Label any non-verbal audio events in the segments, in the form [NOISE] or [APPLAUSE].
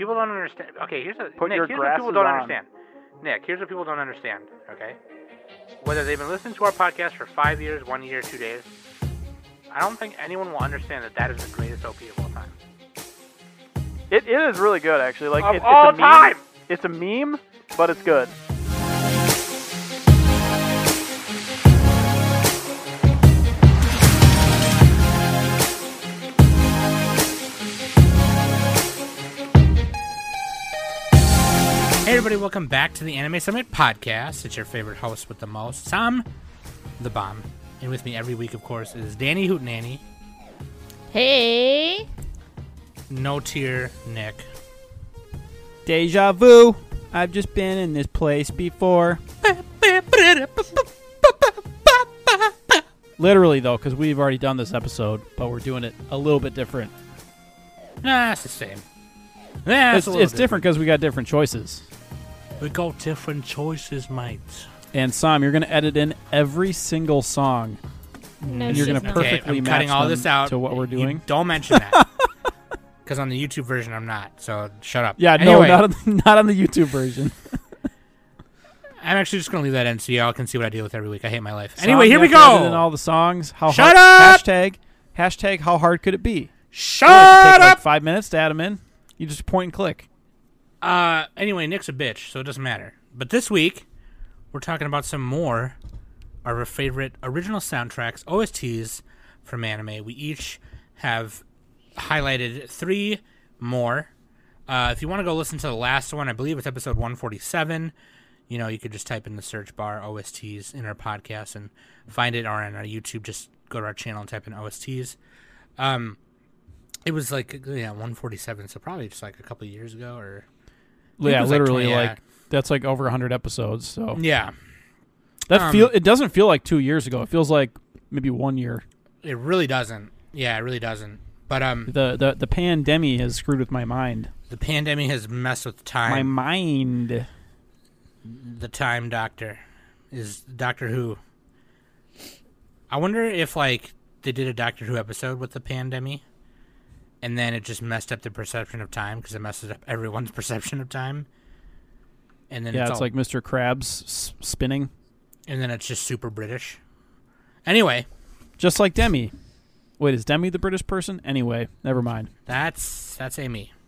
People don't understand. Okay, here's a Put Nick. your here's what people don't on. understand. Nick, here's what people don't understand. Okay, whether they've been listening to our podcast for five years, one year, two days, I don't think anyone will understand that that is the greatest OP of all time. It, it is really good, actually. Like Of it, all it's a time! Meme. It's a meme, but it's good. Everybody, welcome back to the Anime Summit podcast. It's your favorite host with the most, Sam, the bomb, and with me every week, of course, is Danny Hootenanny, Hey. No Tier Nick. Deja vu. I've just been in this place before. Literally, though, because we've already done this episode, but we're doing it a little bit different. Nah, it's the same. Yeah, it's a little it's different because we got different choices. We got different choices, mate. And Sam, you're going to edit in every single song, No, and you're going to not. perfectly I'm match cutting all them this out to what we're You doing. don't mention that. [LAUGHS] Because on the YouTube version, I'm not. So shut up. Yeah, Anyway, no, not on, the, [LAUGHS] not on the YouTube version. [LAUGHS] I'm actually just going to leave that in so y'all can see what I deal with every week. I hate my life. Sam, Anyway, here we have to edit In go. all the songs. How Shut hard, up! Hashtag hashtag How hard could it be? Shut It up. like five minutes to add them in. You just point and click. Uh, anyway, Nick's a bitch, so it doesn't matter. But this week, we're talking about some more of our favorite original soundtracks, OSTs from anime. We each have highlighted three more. Uh, if you want to go listen to the last one, I believe it's episode 147. You know, you could just type in the search bar OSTs in our podcast and find it, or on our YouTube, just go to our channel and type in OSTs. Um, it was like yeah, 147, so probably just like a couple years ago, or Yeah, like literally, 20, yeah. like that's like over hundred episodes. So yeah, that Um, feel it doesn't feel like two years ago. It feels like maybe one year. it really doesn't. Yeah, it really doesn't. But um, The the the pandemic has screwed with my mind. the pandemic has messed with time. My mind. the time doctor is Doctor Who. I wonder if like they did a Doctor Who episode with the pandemic, and then it just messed up the perception of time because it messes up everyone's [LAUGHS] perception of time. And then Yeah, it's, it's all- like Mr. Krabs s- spinning, and then it's just super British. Anyway, just like Demi. Wait, is Demi the British person? Anyway, never mind. that's that's Amy. [LAUGHS]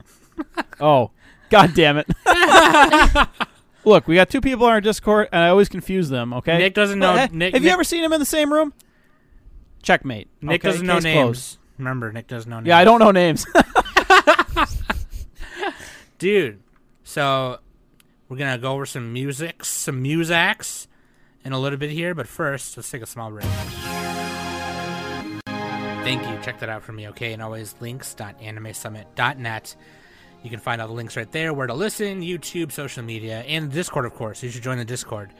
Oh, god damn it! [LAUGHS] Look, we got two people on our Discord, and I always confuse them. Okay, Nick doesn't know. Well, eh, Nick, have Nick, you ever seen him in the same room? Checkmate. Nick Okay, doesn't know names. closed. Remember, Nick doesn't know names. Yeah, I don't know names. [LAUGHS] dude. So we're gonna go over some music, some musacs, in a little bit here. But first, let's take a small break. Thank you. Check that out for me, okay? And always links.animesummit.net. You can find all the links right there, where to listen, YouTube, social media, and Discord, of course. You should join the Discord.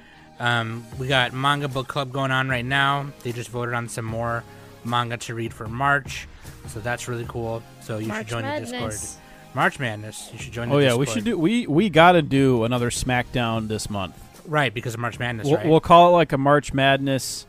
Um, we got Manga Book Club going on right now. They just voted on some more manga to read for March, so that's really cool. So you should March join the Discord. March Madness. You should join. The oh yeah, Discord. we should do. We we got to do another SmackDown this month. right because of March Madness, We'll, right? we'll call it like a March Madness.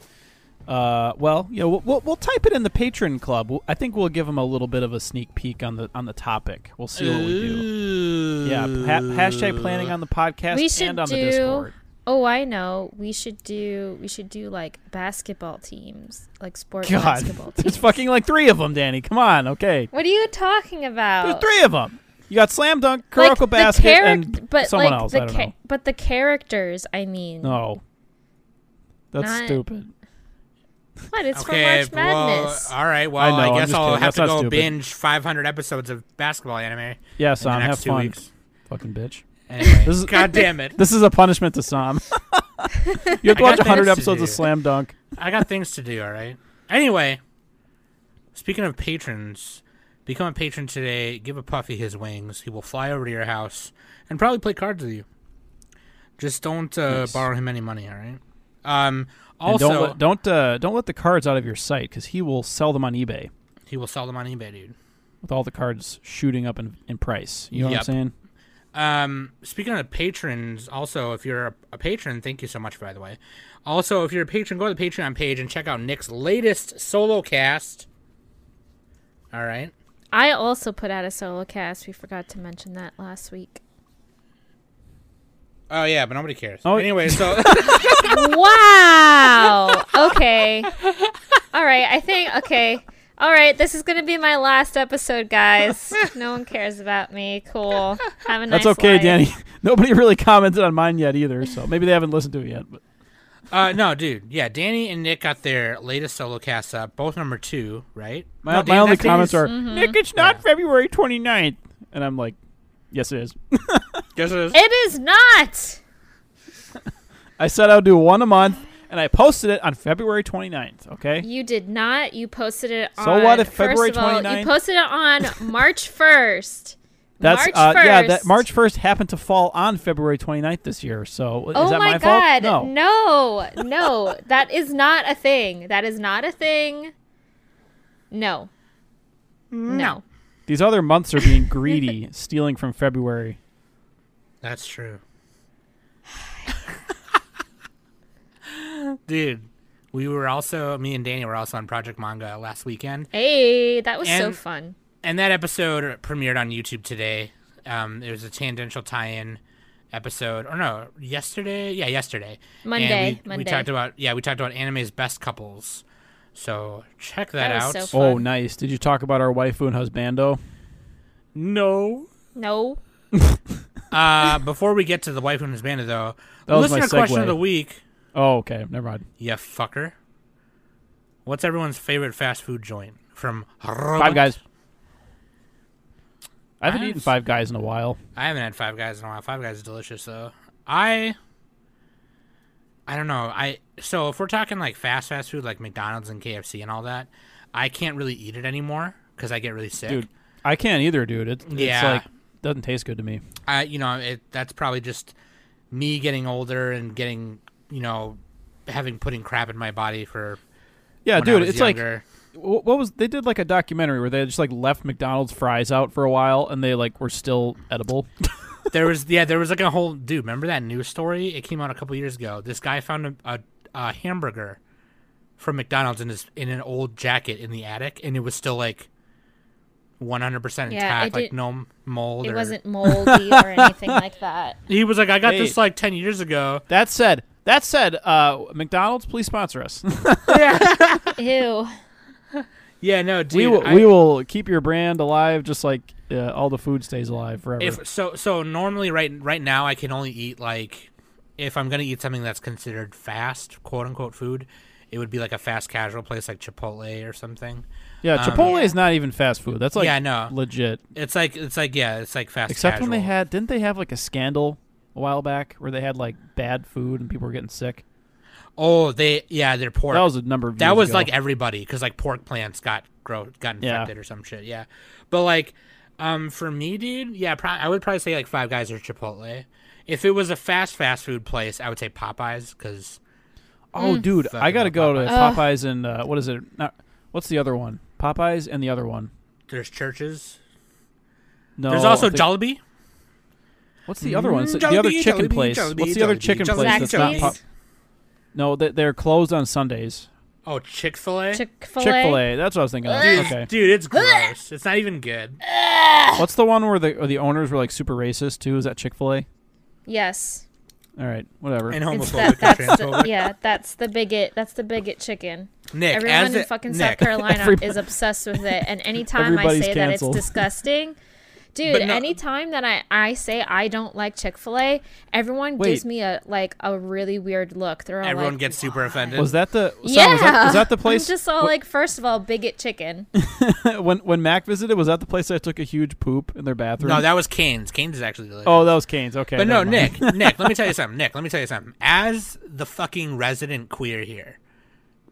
Uh, well, you know, we'll, we'll, we'll type it in the patron club. We'll, I think we'll give them a little bit of a sneak peek on the on the topic. We'll see what we do. Yeah, ha- hashtag planning on the podcast We should and on the Discord. Oh, I know. We should do. We should do like basketball teams, like sports God, basketball [LAUGHS] teams. there's fucking like three of them, Danny. Come on, okay. What are you talking about? There's three of them. You got slam dunk, Like, Kuroko the basket, charac- and but someone like else. The I don't cha- know. But the characters, I mean. No, that's Not- stupid. What? It's okay, for March Madness. well, all right. Well, I, know, I'm guess I'll kidding. have That's to go stupid. binge 500 episodes of basketball anime Yeah, in Sam, the have two fun. weeks. Fucking bitch. Anyway, This is- God damn it! This is a punishment to Sam. [LAUGHS] you have to watch got 100 episodes of Slam Dunk. I got things to do. All right. Anyway, speaking of patrons, become a patron today. Give a puffy his wings. He will fly over to your house and probably play cards with you. Just don't uh, Nice. borrow him any money. All right. Um. And Also, don't let, don't uh, don't let the cards out of your sight because he will sell them on eBay he will sell them on eBay, dude. with all the cards shooting up in, in price. You know Yep. what I'm saying? Um, speaking of patrons, also if you're a, a patron, thank you so much by the way. Also, if you're a patron, go to the Patreon page and check out Nick's latest solo cast. All right, I also put out a solo cast. We forgot to mention that last week. Oh yeah, but nobody cares. Oh. Anyway, so [LAUGHS] wow. Okay. All right. I think okay. All right. This is gonna be my last episode, guys. [LAUGHS] No one cares about me. Cool. Have a nice. That's okay, life. Danny. [LAUGHS] Nobody really commented on mine yet either, so maybe they haven't listened to it yet. But uh, no, dude. Yeah, Danny and Nick got their latest solo cast up, both number two, right? my, No, my only comments Danny's- are, Mm-hmm. Nick, it's not February 29th. And I'm like, yes, it is. Yes, it is. It is not. [LAUGHS] I said I would do one a month, and I posted it on February 29th, okay? You did not. You posted it on. So what if February first February of all, 29th You posted it on [LAUGHS] March first. That's March uh, 1st. yeah, that March 1st happened to fall on February 29th this year. So is Oh that my, my, god! fault? No. no, no, [LAUGHS] that is not a thing. That is not a thing. No. No. These other months are being [LAUGHS] greedy, stealing from February. That's true. Dude, we were also me and Danny were also on Project Manga last weekend, Hey, that was so fun. and that episode premiered on YouTube today. Um, it was a tangential tie-in episode, or no, yesterday? Yeah, yesterday. And Monday, we, Monday. We talked about yeah, we talked about anime's best couples. So check that, That out. so. Oh, nice. Did you talk about our waifu and husbando? no. No. [LAUGHS] Uh, before we get to the wife and husbando, though, That listener question of the week. Oh, okay. Never mind. Yeah, fucker. What's everyone's favorite fast food joint from Five Guys. I haven't I've- eaten Five Guys in a while. I haven't had Five Guys in a while. Five Guys is delicious though. I I don't know. I so if we're talking like fast fast food like McDonald's and KFC and all that, I can't really eat it anymore because I get really sick. Dude, I can't either, dude. It, it's Yeah. like doesn't taste good to me. I you know it that's probably just me getting older and getting you know having putting crap in my body for Yeah, when I dude, was it's like younger. wh- what was they did like a documentary where they just like left McDonald's fries out for a while and they like were still edible. [LAUGHS] there was yeah there was like a whole dude remember that news story it came out a couple years ago this guy found a, a, a hamburger from mcdonald's in his in an old jacket in the attic and it was still like 100% intact it like no mold It or wasn't moldy or anything [LAUGHS] like that. he was like i got Hey. this like 10 years ago that said, that said, uh, McDonald's, please sponsor us. [LAUGHS] yeah. [LAUGHS] Ew. yeah no dude we will I- we will keep your brand alive just like uh, all the food stays alive forever. if so so normally right right now i can only eat like if i'm gonna eat something that's considered fast quote unquote food it would be like a fast casual place like chipotle or something yeah, um, Chipotle Yeah. is not even fast food. That's like yeah no legit. it's like it's like yeah it's like fast Except when they had didn't they have like a scandal a while back where they had like bad food and people were getting sick? Oh, they yeah, their pork. That was a number of that was ago. like everybody because like pork plants got grow got Yeah. infected or some shit. Yeah, but like, um, for me, dude, yeah, pro- I would probably say like Five Guys or Chipotle. If it was a fast fast food place, I would say Popeyes because Oh, dude, I gotta love go to Popeyes. Ugh. Popeyes and uh, what is it? Not, what's the other one? Popeyes and the other one. there's Church's. No, there's also I think- Jollibee. What's the other one? The other chicken place. What's the other chicken place that's not pop? No, they, they're closed on Sundays. Oh, Chick Fil A. Chick Fil Chick Fil A. A. That's what I was thinking. Of. Dude, Okay. dude, it's gross. it's not even good. What's the one where the or the owners were like super racist too? Is that Chick Fil A? Yes. All right, whatever. And It's homophobic that, and that's the, transphobic. yeah, that's the bigot. That's the bigot chicken. Nick, Everyone as in it- fucking Nick, South Carolina [LAUGHS] Everybody- is obsessed with it, and anytime I Everybody's say canceled. that it's disgusting, dude. But no- anytime that I I say I don't like Chick Fil A, everyone Wait. gives me a like a really weird look. They're all Everyone like, gets super offended. was that the? [LAUGHS] Sal, yeah, was, that, was that the [LAUGHS] place? I'm just all like, first of all, bigot chicken. [LAUGHS] when when Mac visited, was that the place that took a huge poop in their bathroom? no, that was Cane's. Cane's is actually delicious. Oh, that was Cane's. Okay, But no, mind. Nick, Nick, let me tell you something. Nick, let me tell you something. As the fucking resident queer here,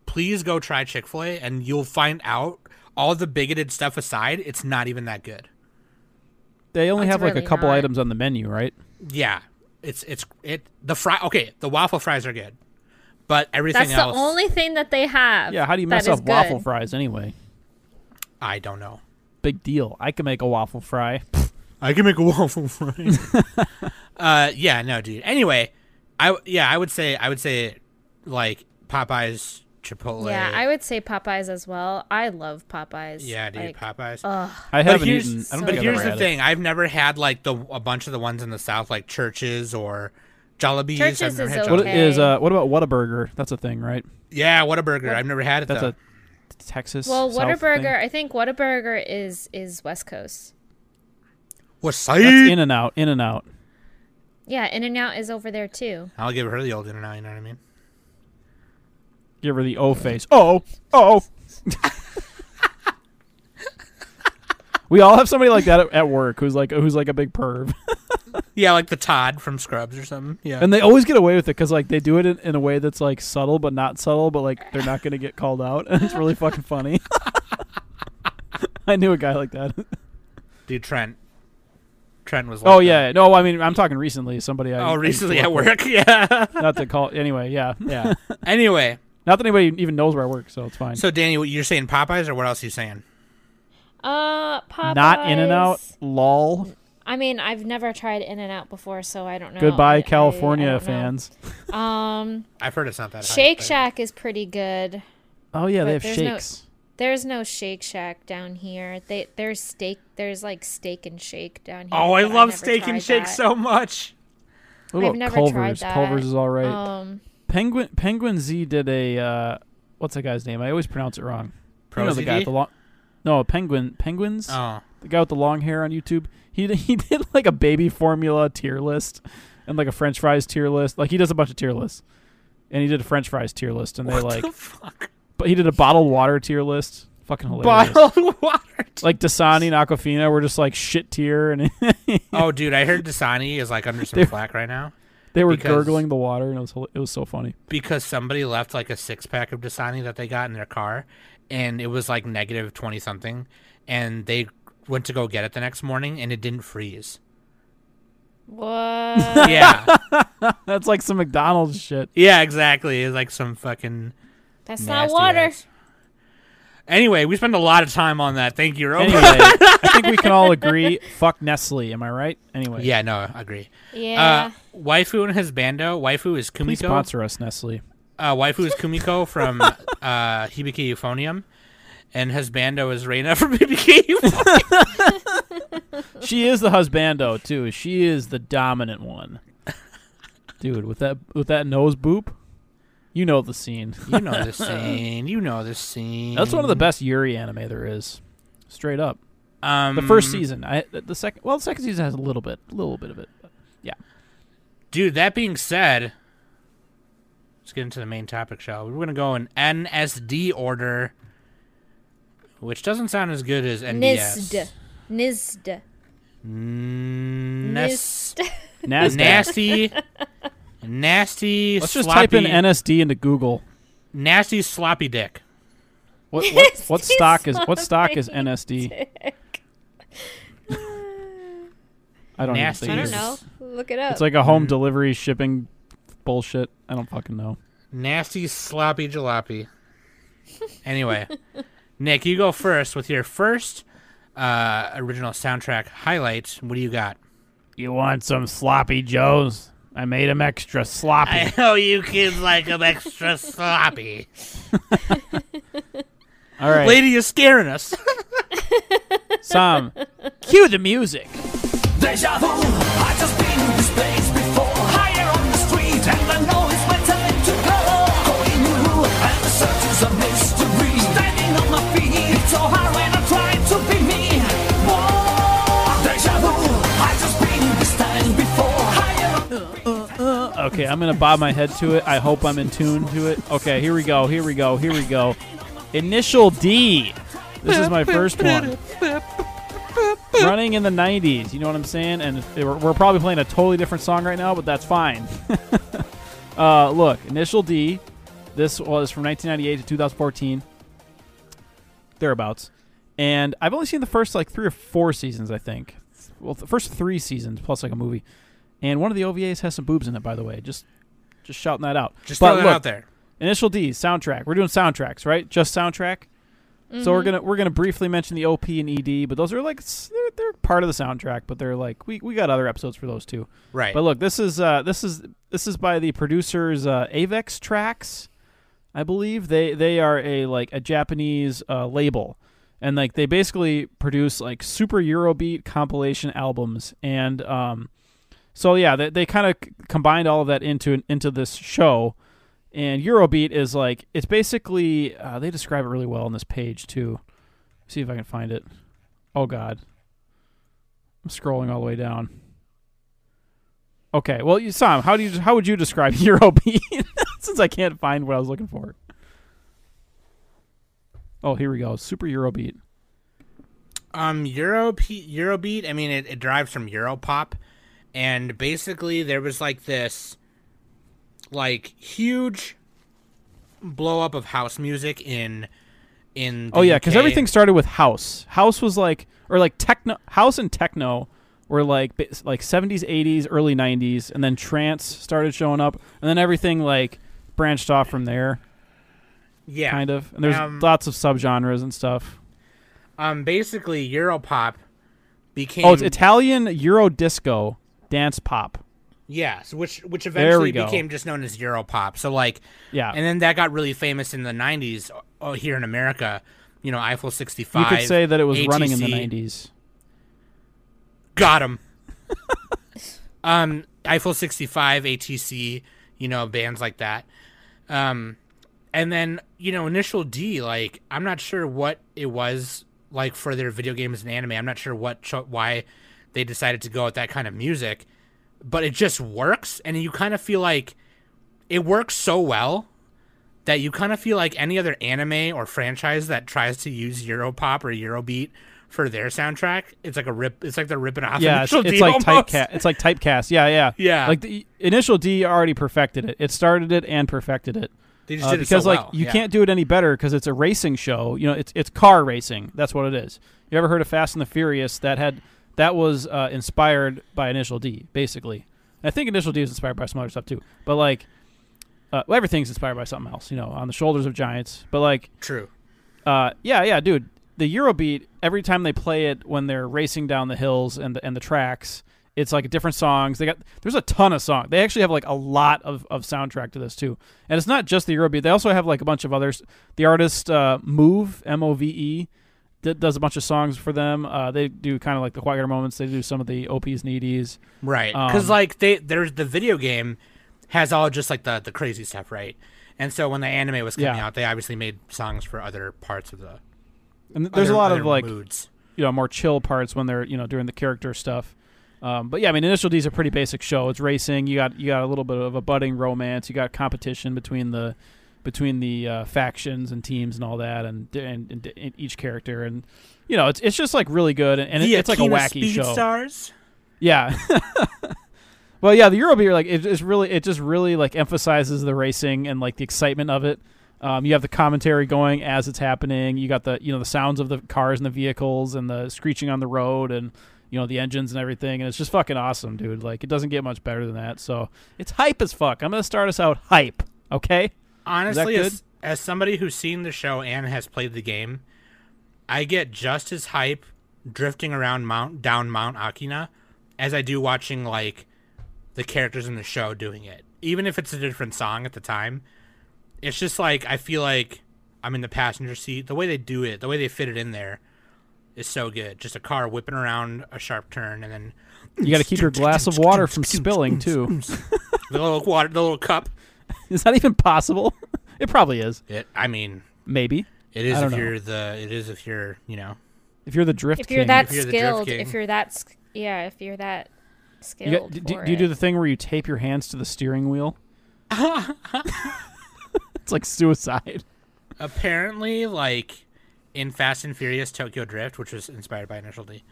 please go try Chick fil A and you'll find out all the bigoted stuff aside, it's not even that good. They only It's have like a couple not. items on the menu, right? Yeah. It's it's it the fry okay, the waffle fries are good. But everything else. That's the only thing that they have. Yeah. How do you mess up waffle good. fries anyway? I don't know. Big deal. I can make a waffle fry. [LAUGHS] I can make a waffle fry. [LAUGHS] uh yeah, no dude. Anyway, I yeah, I would say I would say like Popeyes Chipotle. Yeah, I would say Popeyes as well. I love Popeyes. Yeah, dude, Like, Popeyes. Ugh. I haven't eaten. I don't so think but I've here's ever the had thing: I've never had like the a bunch of the ones in the south, like Church's or Jollibees. Church's I've never is had What okay. is uh? What about Whataburger? That's a thing, right? Yeah, what a burger! I've never had it That's though. a Texas. Well, South Whataburger. thing. I think Whataburger is is West Coast. What's That's In and Out. In and Out. Yeah, In and Out is over there too. I'll give her the old in and out. You know what I mean? Give her the O face. Oh, oh. we all have somebody like that at, at work who's like who's like a big perv, [LAUGHS] Yeah, like the Todd from Scrubs or something. Yeah. and they always get away with it because like they do it in, in a way that's like subtle but not subtle, but like they're not gonna get called out, and it's really fucking funny. [LAUGHS] I knew a guy like that. Dude, Trent. Trent was. Like oh that. yeah, no, I mean I'm talking recently. Somebody I Oh, I used to recently at with. work. [LAUGHS] Yeah. Not to call anyway. Yeah, yeah. Anyway, not that anybody even knows where I work, so it's fine. so Danny, you're saying Popeyes, or what else are you saying? Uh, Popeyes. not In and Out. Lol. I mean, I've never tried In and Out before, so I don't know. Goodbye, I- I- I California fans. Um, I've heard it's not that. Shake hype, but- Shack is pretty good. Oh yeah, they have there's no- shakes. There's no Shake Shack down here. They there's steak. There's like steak and shake down here. Oh, I love steak and tried shake that. so much. What I've about never Culver's? tried that. Culver's is all right. Um, Penguin Penguin Z did a uh, what's that guy's name? I always pronounce it wrong. You know the guy with the long. No, Penguin Penguins. Oh, The guy with the long hair on YouTube. He [LAUGHS] he did like a baby formula tier list and like a French fries tier list. Like he does a bunch of tier lists, and he did a French fries tier list, and they what like. the fuck? But he did a bottled water tier list. Fucking hilarious. Bottled [LAUGHS] water. Like Dasani and Aquafina were just like shit tier, and [LAUGHS] Oh, dude, I heard Dasani is like under some flack right now they were Because- gurgling the water, and it was it was so funny. because somebody left like a six pack of Dasani that they got in their car, and it was like negative twenty something, and they went to go get it the next morning, and it didn't freeze. what? Yeah, [LAUGHS] That's like some McDonald's shit. yeah, exactly. It's like some fucking That's not water. ass. Anyway, we spend a lot of time on that. Thank you, Rob. Anyway, [LAUGHS] I think we can all agree. Fuck Nestle. Am I right? Anyway, yeah, no, I agree. Yeah. Uh, waifu and husbando. Waifu is Kumiko. please sponsor us, Nestle. Uh, waifu is Kumiko from [LAUGHS] uh, Hibike Euphonium, and husbando is Reina from [LAUGHS] Hibike Euphonium. She is the husbando too. She is the dominant one. Dude, with that with that nose boop, you know the scene. you know the [LAUGHS] scene. You know the scene. That's one of the best Yuri anime there is. Straight up. Um, The first season, I the, the second well, the second season has a little bit, a little bit of it. but yeah. Dude, that being said, let's get into the main topic, shall we? We're going to go in NSD order, which doesn't sound as good as NDS. Nizd. Nizd. Nes- Nizd. Nasdaq. nasty, [LAUGHS] nasty, Let's just type in NSD into Google. nasty sloppy dick. What [LAUGHS] what, what stock is what stock is NSD? I don't Nasty. even I don't know. Look it up. It's like a home Mm. delivery shipping bullshit. I don't fucking know. Nasty sloppy jalopy. [LAUGHS] Anyway, Nick, you go first with your first uh, original soundtrack highlight. What do you got? You want some sloppy joes? I made them extra sloppy. I know you kids like them extra sloppy. [LAUGHS] All right, Lady, you're scaring us. Sam, [LAUGHS] cue the music. Deja vu, Okay, I'm gonna bob my head to it. I hope I'm in tune to it. Okay, here we go. Here we go. Here we go. Initial D. This is my first one. Running in the 90s. You know what I'm saying? And we're probably playing a totally different song right now, but that's fine. [LAUGHS] uh, look, Initial D. This was from 1998 to 2014. Thereabouts. And I've only seen the first like three or four seasons, I think. Well, the first three seasons plus like a movie. And one of the OVAs has some boobs in it, by the way. Just, just shouting that out. Just But throw that look, out there. Initial D soundtrack. We're doing soundtracks, right? Just soundtrack. So Mm-hmm. we're gonna we're gonna briefly mention the OP and ED, but those are like they're, they're part of the soundtrack, but they're like we, we got other episodes for those too. Right. But look, this is uh this is this is by the producers uh, Avex Trax. I believe they they are a like a Japanese uh, label, and like they basically produce like super Eurobeat compilation albums, and um, so yeah, they they kind of c- combined all of that into into this show, and Eurobeat is like it's basically uh, they describe it really well on this page too. See if I can find it. Oh God, I'm scrolling all the way down. Okay, well, you Sam, how do you how would you describe [LAUGHS] Eurobeat? [LAUGHS] Since I can't find what I was looking for. Oh, here we go. Super Eurobeat. Um, Euro Eurobeat. I mean, it, it derives from Europop, and basically there was like this, like huge blow up of house music in in. The Oh yeah, because everything started with house. House was like, or like techno. House and techno were like like seventies, eighties, early nineties, and then trance started showing up, and then everything like branched off from there, yeah, kind of. And there's Um, lots of subgenres and stuff. Um, basically Europop became Oh, it's Italian Euro disco dance pop. yes, which which eventually became just known as Europop. So like, Yeah, and then that got really famous in the '90s uh, here in America. You know, Eiffel 65. you could say that it was running in the nineties. Got him. [LAUGHS] um, Eiffel 65, ATC, you know, bands like that. Um, and then, you know, Initial D, like, I'm not sure what it was like for their video games and anime. I'm not sure what, cho- why they decided to go with that kind of music, but it just works. And you kind of feel like it works so well that you kind of feel like any other anime or franchise that tries to use Europop or Eurobeat for their soundtrack, it's like a rip. It's like they're ripping off. Yeah, it's, it's like typecast. It's like typecast. Yeah, yeah, Yeah. Like the initial D already perfected it. It started it and perfected it. They just Uh, did it because so like well. you yeah. can't do it any better because it's a racing show. You know, it's it's car racing. That's what it is. You ever heard of Fast and the Furious? That had that was uh, inspired by Initial D, basically. I think Initial D is inspired by some other stuff too. But like, uh, well, everything's inspired by something else. You know, on the shoulders of giants. But like, True. uh, yeah, yeah, dude. The Eurobeat every time they play it when they're racing down the hills and the and the tracks, it's like different songs. They got there's a ton of songs. They actually have like a lot of, of soundtrack to this too. And it's not just the Eurobeat. They also have like a bunch of others. The artist uh, Move M O V E d- does a bunch of songs for them. Uh, they do kind of like the quieter moments. They do some of the OPs and EDs. Right. Um, Because like they there's the video game has all just like the the crazy stuff, right? And so when the anime was coming Yeah. out, they obviously made songs for other parts of the. And there's other- a lot of like moods. you know more chill parts when they're you know doing the character stuff. Um, but yeah, I mean, Initial D is a pretty basic show. It's racing. You got you got a little bit of a budding romance. You got competition between the between the uh, factions and teams and all that, and, and, and, and each character, and you know, it's it's just like really good, and, and it- it's like a wacky Speed show. Stars. Yeah. [LAUGHS] well, yeah, the Eurobeat like it is really it just really like emphasizes the racing and like the excitement of it. Um, you have the commentary going as it's happening. You got the you know the sounds of the cars and the vehicles and the screeching on the road and you know the engines and everything and it's just fucking awesome, dude. Like it doesn't get much better than that. So it's hype as fuck. I'm gonna start us out hype. Okay. Honestly, as as somebody who's seen the show and has played the game, I get just as hype drifting around Mount down Mount Akina as I do watching like the characters in the show doing it. Even if it's a different song at the time, it's just like I feel like I'm in the passenger seat. The way they do it, the way they fit it in there, is so good. Just a car whipping around a sharp turn, and then You got to keep your glass of water from [LAUGHS] spilling too. the little water, the little cup. [LAUGHS] Is that even possible? [LAUGHS] it probably is. It. I mean, Maybe it is if know. you're the. It is if you're. You know. if you're the drift If you're king. that If you're the drift skilled, if you're that, yeah, if you're that skilled. You got, do, for do you do the thing where you tape your hands to the steering wheel? [LAUGHS] it's like suicide. apparently like in Fast and Furious Tokyo Drift, which was inspired by Initial D,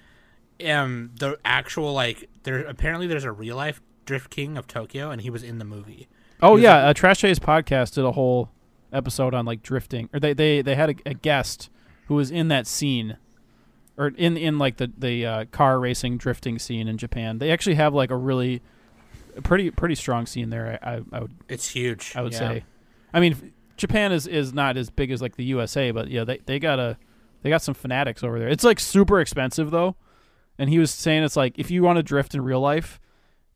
um, the actual like there apparently there's a real life Drift King of Tokyo, and he was in the movie. Oh was yeah, uh, Trash Days podcast did a whole episode on like drifting, or they they, they had a, a guest who was in that scene, or in in like the the uh, car racing drifting scene in Japan. They actually have like a really a pretty pretty strong scene there. I I, I would It's huge. I would yeah. say. I mean, Japan is is not as big as like the USA, but yeah, they they got a they got some fanatics over there. It's like super expensive though, and he was saying it's like if you want to drift in real life,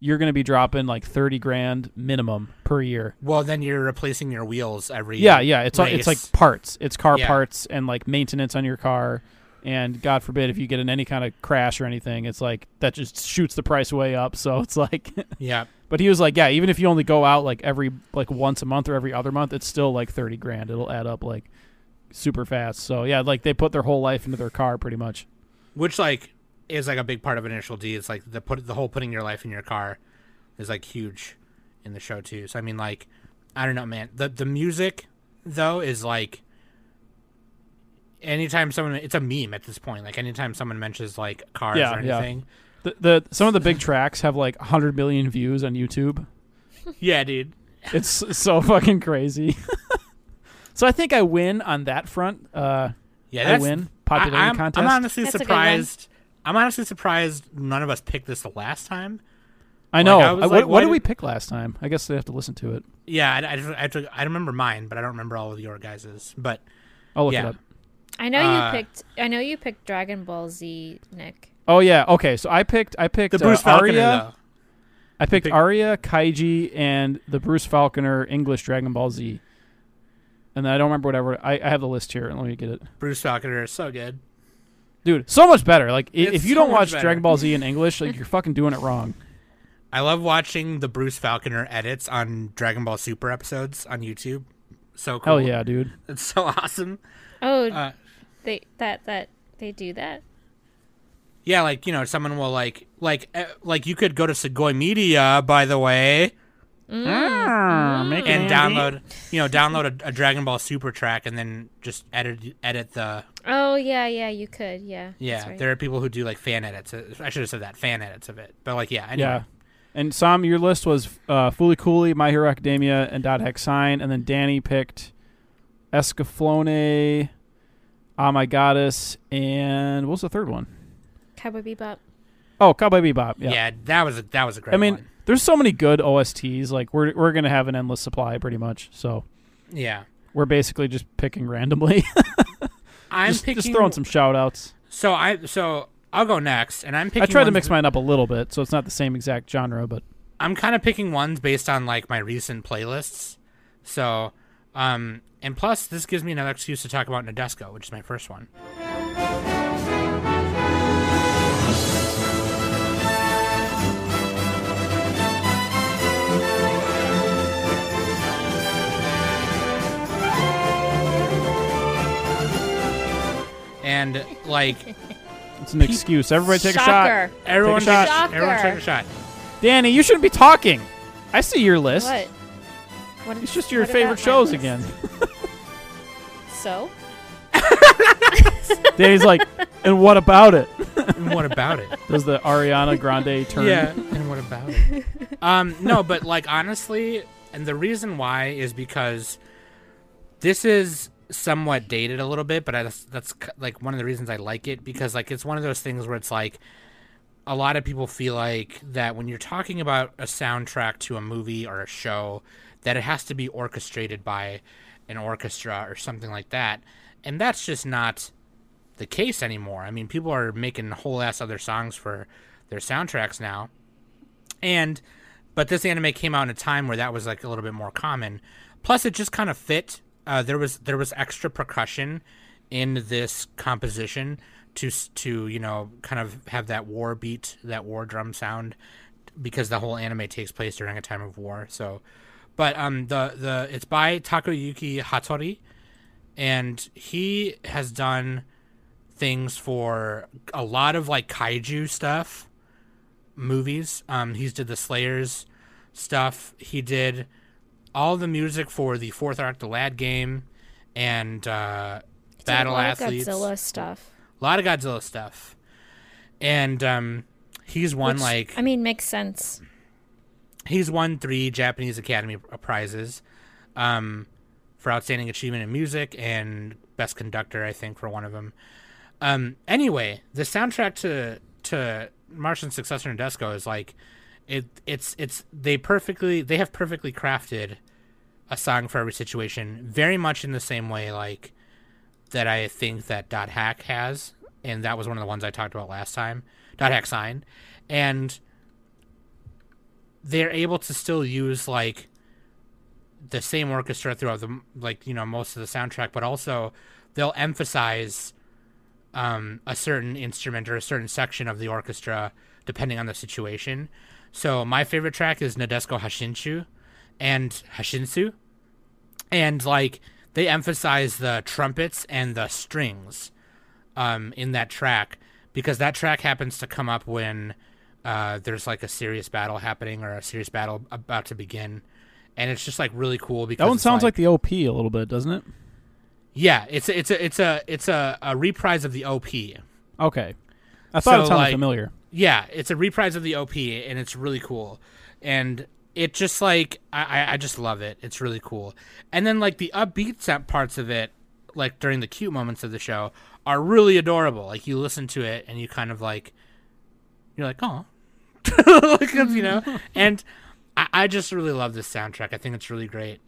you're going to be dropping like 30 grand minimum per year. Well, then you're replacing your wheels every. Yeah, yeah, it's all- it's like parts. It's car Yeah. parts and like maintenance on your car. And God forbid if you get in any kind of crash or anything, it's like that just shoots the price way up. So it's like [LAUGHS] yeah. But he was like, yeah, even if you only go out like every like once a month or every other month, it's still like 30 grand. It'll add up like super fast. So yeah, like they put their whole life into their car pretty much. which like is like a big part of initial D. It's like the put the whole putting your life in your car is like huge in the show too. So I mean, like I don't know, man. The the music though is like anytime someone it's a meme at this point. Like anytime someone mentions like cars Yeah, or yeah. anything. The, the some of the big tracks have like 100 million views on YouTube. [LAUGHS] Yeah, dude. It's so fucking crazy. [LAUGHS] so I think I win on that front. Uh, Yeah, I win popularity I, am contest. I'm honestly That's a good one. surprised. I'm honestly surprised none of us picked this the last time. I know. like, I I- like, what what did did- we pick last time? I guess they have to listen to it. Yeah, I, I, just- I, have to- I remember mine, but I don't remember all of your guys's. But I'll look Yeah. it up. I know Uh, you picked. I know you picked Dragon Ball Z, Nick. Oh yeah. Okay. So I picked. I picked the Bruce uh, Faulconer Aria. though. I picked picked- Aria, Kaiji, and the Bruce Faulconer English Dragon Ball Z. And then I don't remember whatever. I, I have the list here. Let me get it. Bruce Faulconer is so good. Dude, so much better. Like i- It's if you so don't much watch better. Dragon Ball Z in English, like you're fucking doing it wrong. I love watching the Bruce Faulconer edits on Dragon Ball Super episodes on YouTube. So cool. Hell yeah, dude. It's so awesome. Oh, Uh, they that that they do that. yeah, like, you know, someone will like like uh, like you could go to Segoy Media, by the way, Make and download, you know, download a, a Dragon Ball Super track and then just edit edit the Oh yeah, yeah, you could. Yeah. Yeah, right. there are people who do like fan edits. I should have said that fan edits of it. But like, yeah, anyway. Yeah. And Sam, your list was uh, Fooly Cooly, My Hero Academia, and Dot Hack Sign, and then Danny picked Escaflowne, Ah My Goddess, and what was the third one? Cowboy Bebop. Oh, Cowboy Bebop. yeah, Yeah. that was a, that was a great. I mean, one. There's so many good OSTs. Like we're we're gonna have an endless supply, pretty much. So yeah, we're basically just picking randomly, [LAUGHS] I'm just, picking. just throwing some shout outs. So I so I'll go next, and I'm picking. I tried to mix mine up a little bit, so it's not the same exact genre, but I'm kind of picking ones based on like my recent playlists. So, um, and plus this gives me another excuse to talk about Nadesico, which is my first one. And like it's an excuse. Everybody take a shot. Shocker. everyone, Take a shot. Shocker. everyone take a shot. Danny, you shouldn't be talking. I see your list. What? What It's just your what favorite shows list? again. So [LAUGHS] Danny's like, and what about it? And what about it? [LAUGHS] Does the Ariana Grande [LAUGHS] turn? Yeah, and what about it? um, no, but like honestly, and the reason why is because this is somewhat dated a little bit, but I, that's that's like one of the reasons I like it because like it's one of those things where it's like a lot of people feel like that when you're talking about a soundtrack to a movie or a show that it has to be orchestrated by an orchestra or something like that. And that's just not the case anymore. I mean people are making whole ass other songs for their soundtracks now. And but this anime came out in a time where that was like a little bit more common. Plus it just kind of fit uh, there was there was extra percussion in this composition to to you know kind of have that war beat that war drum sound because the whole anime takes place during a time of war so. But um the the it's by Takayuki Hattori and he has done things for a lot of like kaiju stuff movies. Um he's did the slayers stuff. He did all the music for the fourth arc the lad game and uh battle lot of athletes Godzilla stuff. a lot of godzilla stuff and um he's won which, like I mean, makes sense. he's won three Japanese Academy prizes um, for outstanding achievement in music and best conductor, I think, for one of them. Um, anyway, the soundtrack to to Martian Successor Nadesico is like it. It's it's they perfectly they have perfectly crafted a song for every situation, very much in the same way like that I think that Dot Hack has, and that was one of the ones I talked about last time. Dot Hack sign, and they're able to still use like the same orchestra throughout the like you know most of the soundtrack, but also they'll emphasize um, a certain instrument or a certain section of the orchestra depending on the situation. So my favorite track is Nadesico Hashinshu and Hashinsu, and like they emphasize the trumpets and the strings um, in that track because that track happens to come up when uh, there's like a serious battle happening or a serious battle about to begin, and it's just like really cool because That one sounds like, the OP a little bit, doesn't it? yeah, it's a, it's a it's a it's a, a reprise of the OP. Okay. I thought it sounded like- familiar. Yeah, it's a reprise of the OP, and it's really cool. And it just like I, I- just love it. It's really cool. And then like the upbeat parts of it, like during the cute moments of the show, are really adorable. Like you listen to it and you kind of like you're like, oh, [LAUGHS] like, you know. [LAUGHS] And I, I just really love this soundtrack. I think it's really great.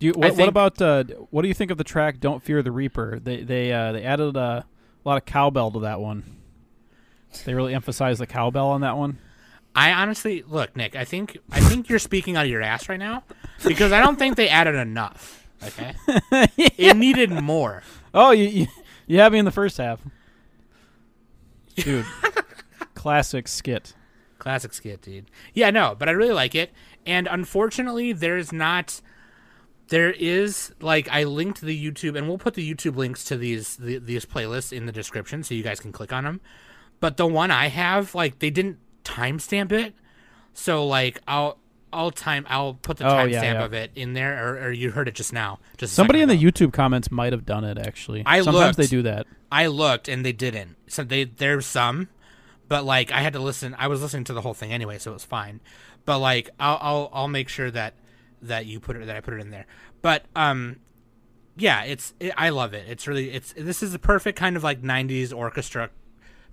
Do you, what, what about uh, what do you think of the track "Don't Fear the Reaper"? They they uh, they added uh, a lot of cowbell to that one. They really emphasized the cowbell on that one. I honestly look, Nick. I think I think you're speaking out of your ass right now because I don't think they added enough. Okay, [LAUGHS] it needed more. Oh, you you, you had me in the first half, dude. [LAUGHS] classic skit. Classic skit, dude. Yeah, no, but I really like it. And unfortunately, there's not. There is like I linked the YouTube, and we'll put the YouTube links to these the, these playlists in the description, so you guys can click on them. But the one I have, like, they didn't timestamp it, so like I'll I'll time I'll put the Oh, timestamp yeah, yeah. of it in there, or, or you heard it just now. Just Somebody in the. YouTube comments might have done it actually. I Sometimes they do that. I looked and they didn't. So they there's some, but like I had to listen. I was listening to the whole thing anyway, so it was fine. But like I'll I'll, I'll make sure that that you put it that I put it in there. But um, yeah, it's it, I love it. It's really it's this is the perfect kind of like '90s orchestra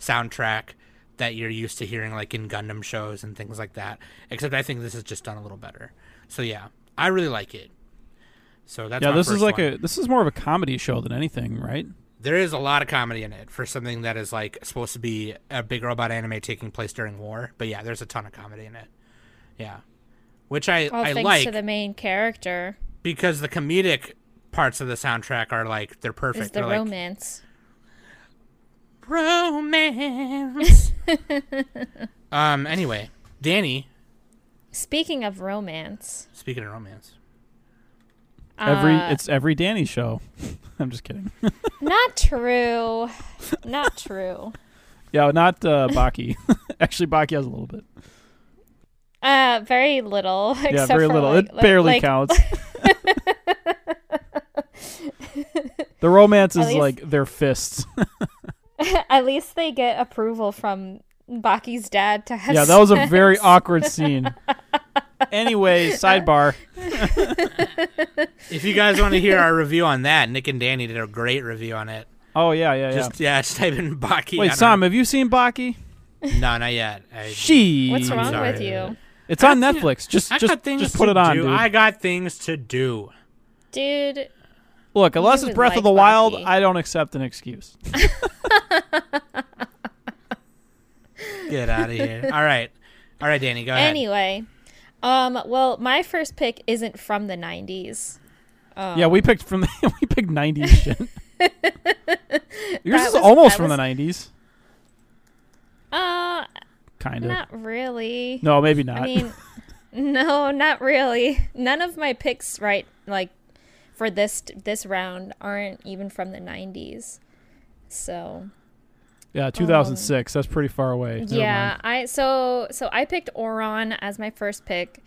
soundtrack that you're used to hearing like in Gundam shows and things like that. Except I think this is just done a little better. So yeah, I really like it. So that's yeah, my this is like one. a this is more of a comedy show than anything, right? There is a lot of comedy in it for something that is like supposed to be a big robot anime taking place during war. But yeah, there's a ton of comedy in it. Yeah, which I All I thanks like to the main character because the comedic parts of the soundtrack are like they're perfect. is the They're like, romance. romance. [LAUGHS] um. Anyway, Danny. Speaking of romance, Speaking of romance, Every uh, it's every Danny show. [LAUGHS] I'm just kidding. [LAUGHS] not true. Not true. yeah, not uh, Baki. Actually, Baki has a little bit. Uh, very little. Yeah, very for, little. like- it like- barely like- counts. the romance is least- like their fists. [LAUGHS] At least they get approval from Baki's dad to have. yeah, that was a very [LAUGHS] awkward scene. anyway, [LAUGHS] sidebar. if you guys want to hear our review on that, Nick and Danny did a great review on it. Oh yeah, yeah, yeah. Just yeah, just type in Baki. Wait, on Sam, have you seen Baki? No, not yet. I, She. What's wrong sorry. with you, It's on I- Netflix. Just, I just, got things just put to it on, do. dude. I got things to do. dude? Look, unless it's Breath like of the Wild, Baki. I don't accept an excuse. [LAUGHS] Get out of here. All right, all right, Danny, go ahead. Anyway, um, well, my first pick isn't from the '90s. yeah, we picked from the, [LAUGHS] we picked '90s shit. [LAUGHS] Yours is was- almost from was- the '90s, Uh, kind of. not really. No, maybe not. I mean, no, not really. None of my picks, right, like for this this round, aren't even from the '90s. So yeah, um, 2006. that's pretty far away. Never yeah, mind. I so so I picked Ouran as my first pick.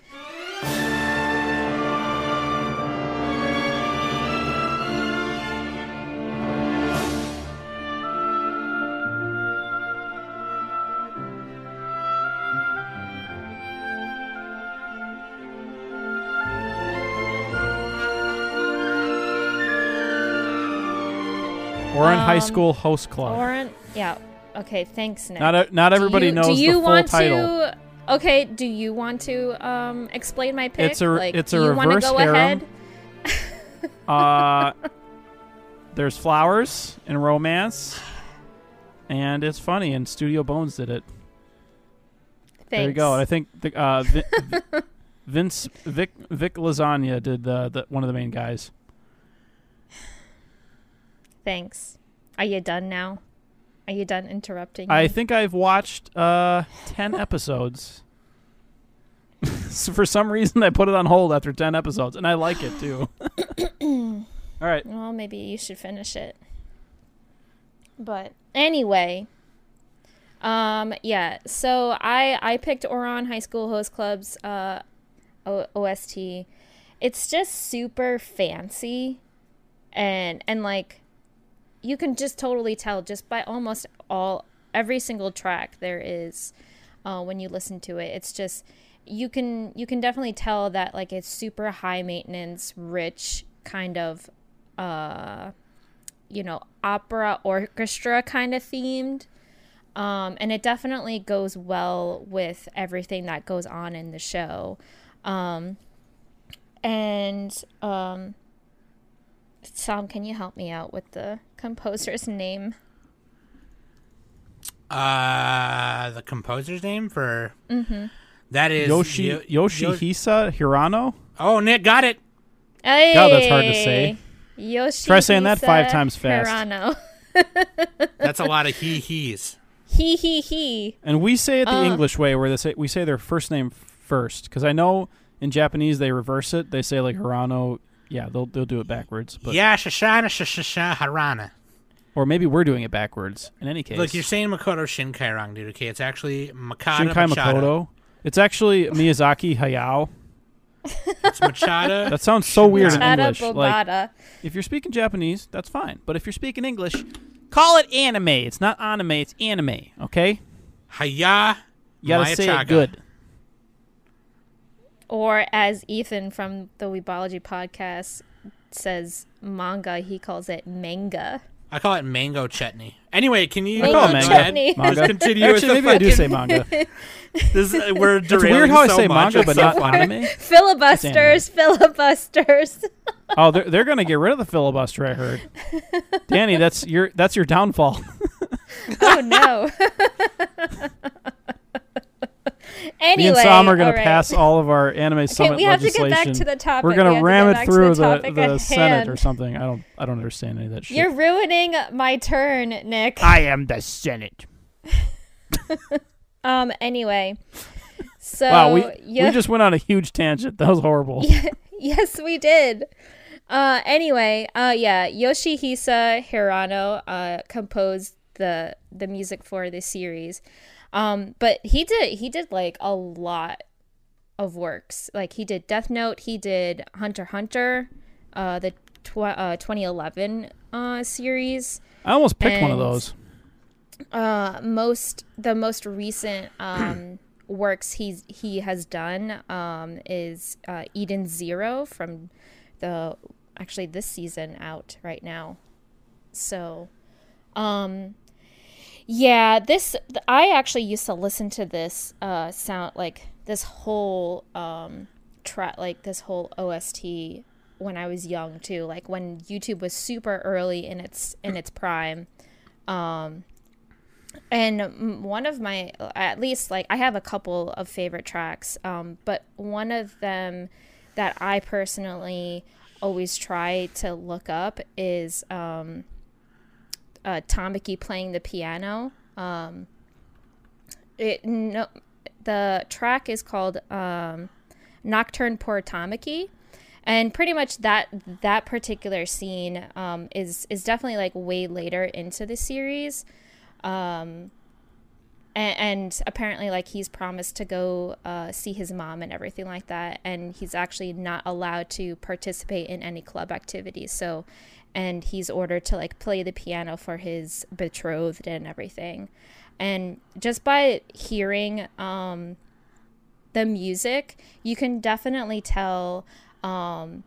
High Um, school host club. Ouran, yeah. Okay, thanks, Nick. not a, not Do everybody you- knows do you the full want title. To, okay, do you want to um explain my pick? It's a- like, it's do a you wanna reverse go harem. ahead? [LAUGHS] Uh, there's flowers and romance, and it's funny. And Studio Bones did it. There you go. And I think the, uh, Vi- [LAUGHS] Vince Vic Vic Lasagna did the, the one of the main guys. Thanks. Are you done now? Are you done interrupting? I me? think I've watched uh, ten [LAUGHS] episodes. so [LAUGHS] for some reason, I put it on hold after ten episodes, and I like it too. [COUGHS] [COUGHS] All right. Well, maybe you should finish it. But anyway, um, yeah. So I I picked Ouran High School Host Club's uh, o- OST. It's just super fancy, and and like you can just totally tell just by almost all every single track there is uh, when you listen to it. It's just you can you can definitely tell that like it's super high maintenance, rich kind of uh you know opera orchestra kind of themed um and it definitely goes well with everything that goes on in the show um and um Sam, can you help me out with the composer's name? Uh, the composer's name for that is Yoshi Yo- Yoshihisa Hirano. Oh, Nick got it. Hey, God, that's hard to say. Yoshi. Try saying that five times fast. Hirano. [LAUGHS] That's a lot of he he's. he he he. And we say it the Uh. English way, where they say we say their first name first, because I know in Japanese they reverse it. They say like Hirano. Yeah, they'll they'll do it backwards. But Yeah, Shashana Shashasha Harana. or maybe we're doing it backwards. In any case, Look, you're saying Makoto Shinkai dude. Okay, it's actually Makata Shinkai Machado. Makoto. It's actually Miyazaki Hayao. [LAUGHS] It's Machada. That sounds so weird in Chada English. Like Bobata. if you're speaking Japanese, that's fine. But if you're speaking English, call it anime. It's not anime. It's anime. Okay. Haya. You gotta say Mayachaga. it good. Or as Ethan from the Weebology podcast says manga, he calls it manga. I call it mango chutney. Anyway, can you I call it go manga. chutney. Manga. Just continue Actually, the maybe I do say manga. [LAUGHS] This, uh, we're It's weird how I say much. manga, but so not [LAUGHS] anime. Filibusters, filibusters. [LAUGHS] Oh, they're they're gonna get rid of the filibuster. I heard. Danny, that's your that's your downfall. oh no. [LAUGHS] anyway, Me and Sam are gonna pass all of our anime Okay, summit we have to legislation. get back to the topic. We're gonna to ram it through the, the, the, Senate or something. I don't I don't understand any of that shit. You're ruining my turn, Nick. I am the Senate. [LAUGHS] Um. Anyway, so wow, we yeah, we just went on a huge tangent. That was horrible. [LAUGHS] yes, we did. Uh. Anyway. Uh. Yeah. Yoshihisa Hirano. Uh. Composed the the music for this series. Um. But he did he did like a lot of works. Like he did Death Note. He did Hunter Hunter. Uh. The tw- uh 2011 uh series. I almost picked one of those. uh most the most recent um [CLEARS THROAT] works he's he has done um is uh eden zero from the actually this season out right now so um yeah this i actually used to listen to this uh sound like this whole um track like this whole ost when i was young too like when youtube was super early in its in its prime. Um and one of my at least like i have a couple of favorite tracks um, but one of them that i personally always try to look up is um, uh, tamaki playing the piano. Um, it no the track is called um, nocturne pour tamaki. And pretty much that that particular scene um, is is definitely like way later into the series. Um and, and apparently like he's promised to go uh, see his mom and everything like that. And he's actually not allowed to participate in any club activities. So and he's ordered to like play the piano for his betrothed and everything and just by hearing um the music you can definitely tell um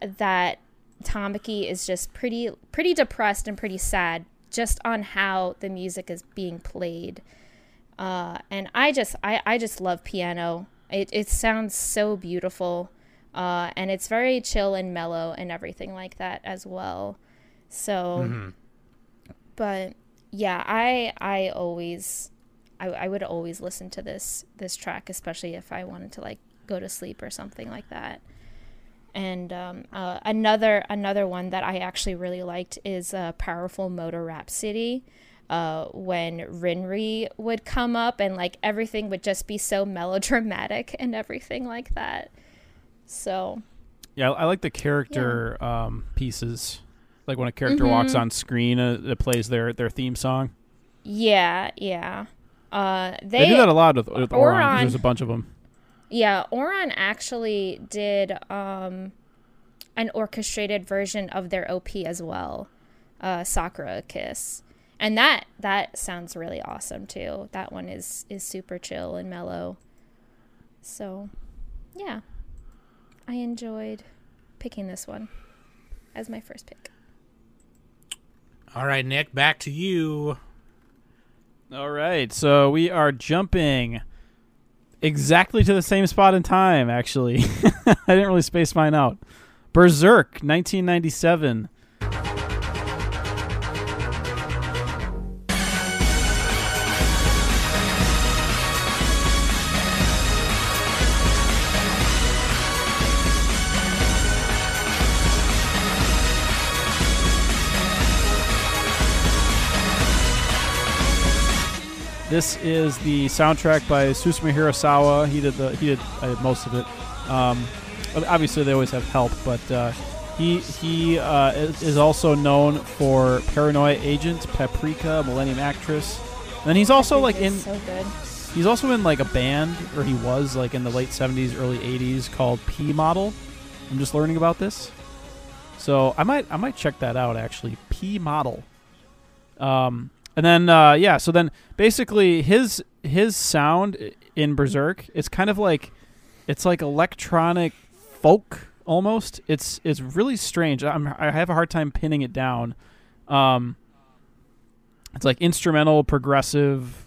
that Tamaki is just pretty pretty depressed and pretty sad just on how the music is being played. Uh, and I just I, I just love piano. It it sounds so beautiful. Uh, and it's very chill and mellow and everything like that as well. So but yeah, I I always I, I would always listen to this this track, especially if I wanted to like go to sleep or something like that. And um, uh, another another one that I actually really liked is uh, "Powerful Motor Rhapsody." Uh, when Renge would come up and like everything would just be so melodramatic [LAUGHS] and everything like that. So Yeah, I like the character um, pieces. Like when a character walks on screen, uh, it plays their their theme song. yeah, yeah. Uh, they, They, do that a lot with, with Ouran. Ouran- There's a bunch of them. Yeah, Ouran actually did um, an orchestrated version of their OP as well, uh, Sakura Kiss, and that that sounds really awesome too. That one is is super chill and mellow. So, yeah, I enjoyed picking this one as my first pick. All right, Nick, back to you. All right, so we are jumping exactly to the same spot in time. Actually, [LAUGHS] I didn't really space mine out. Berserk, 1997. This is the soundtrack by Susumu Hirasawa. He did the he did uh, most of it. Um, obviously, they always have help, but uh, he he uh, is also known for Paranoia Agent, Paprika, Millennium Actress. And then he's also like in so he's also in like a band, or he was like in the late '70s, early '80s called P Model. I'm just learning about this, so I might I might check that out actually. P Model. Um, and then uh, yeah, so then basically his his sound in Berserk, it's kind of like it's like electronic folk almost. It's it's really strange. I'm, I have a hard time pinning it down. Um, it's like instrumental, progressive,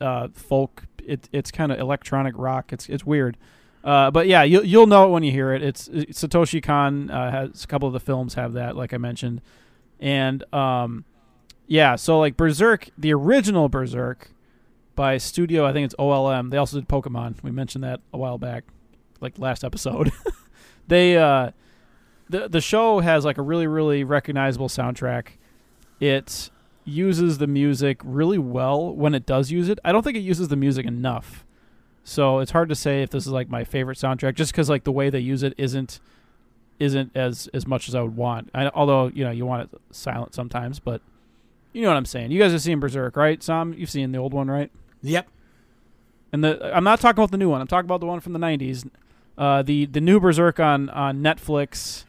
uh, folk. It, it's kind of electronic rock. It's it's weird. Uh, but yeah, you'll you'll know it when you hear it. It's, Satoshi Kon uh, has a couple of the films have that, like I mentioned, and um, yeah. So like Berserk, the original Berserk by Studio, I think it's OLM. They also did Pokemon. We mentioned that a while back, like last episode. [LAUGHS] they uh, the the show has like a really really recognizable soundtrack. It uses the music really well when it does use it. I don't think it uses the music enough. So it's hard to say if this is like my favorite soundtrack just cuz like the way they use it isn't isn't as as much as I would want. I, although, you know, you want it silent sometimes, but you know what I'm saying. You guys have seen Berserk, right? Sam, you've seen the old one, right? Yep. And the I'm not talking about the new one. I'm talking about the one from the 90s. Uh, the the new Berserk on on Netflix,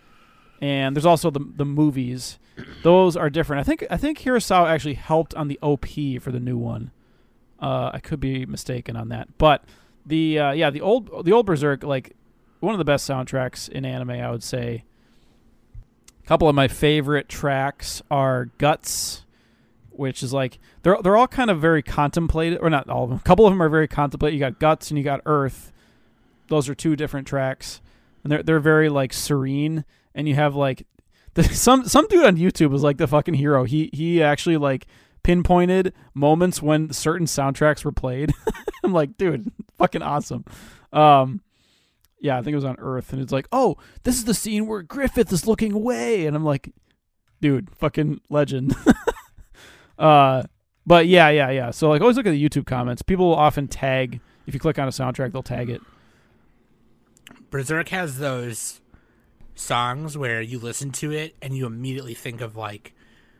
and there's also the the movies. Those are different. I think I think Hirasawa actually helped on the OP for the new one. Uh, I could be mistaken on that, but the uh, yeah the old the old Berserk like one of the best soundtracks in anime. I would say. A couple of my favorite tracks are Guts, which is like they're they're all kind of very contemplated, or not all of them. A couple of them are very contemplated. You got Guts and you got Earth. Those are two different tracks, and they're they're very like serene. And you have like [LAUGHS] the, some some dude on YouTube was like the fucking hero. He he actually like pinpointed moments when certain soundtracks were played. [LAUGHS] I'm like, dude, [LAUGHS] fucking awesome. Um, yeah, I think it was on Earth, and it's like, oh, this is the scene where Griffith is looking away, and I'm like, dude, fucking legend. Uh, but yeah, yeah, yeah. So like, always look at the YouTube comments. People will often tag if you click on a soundtrack, they'll tag it. Berserk has those songs where you listen to it and you immediately think of like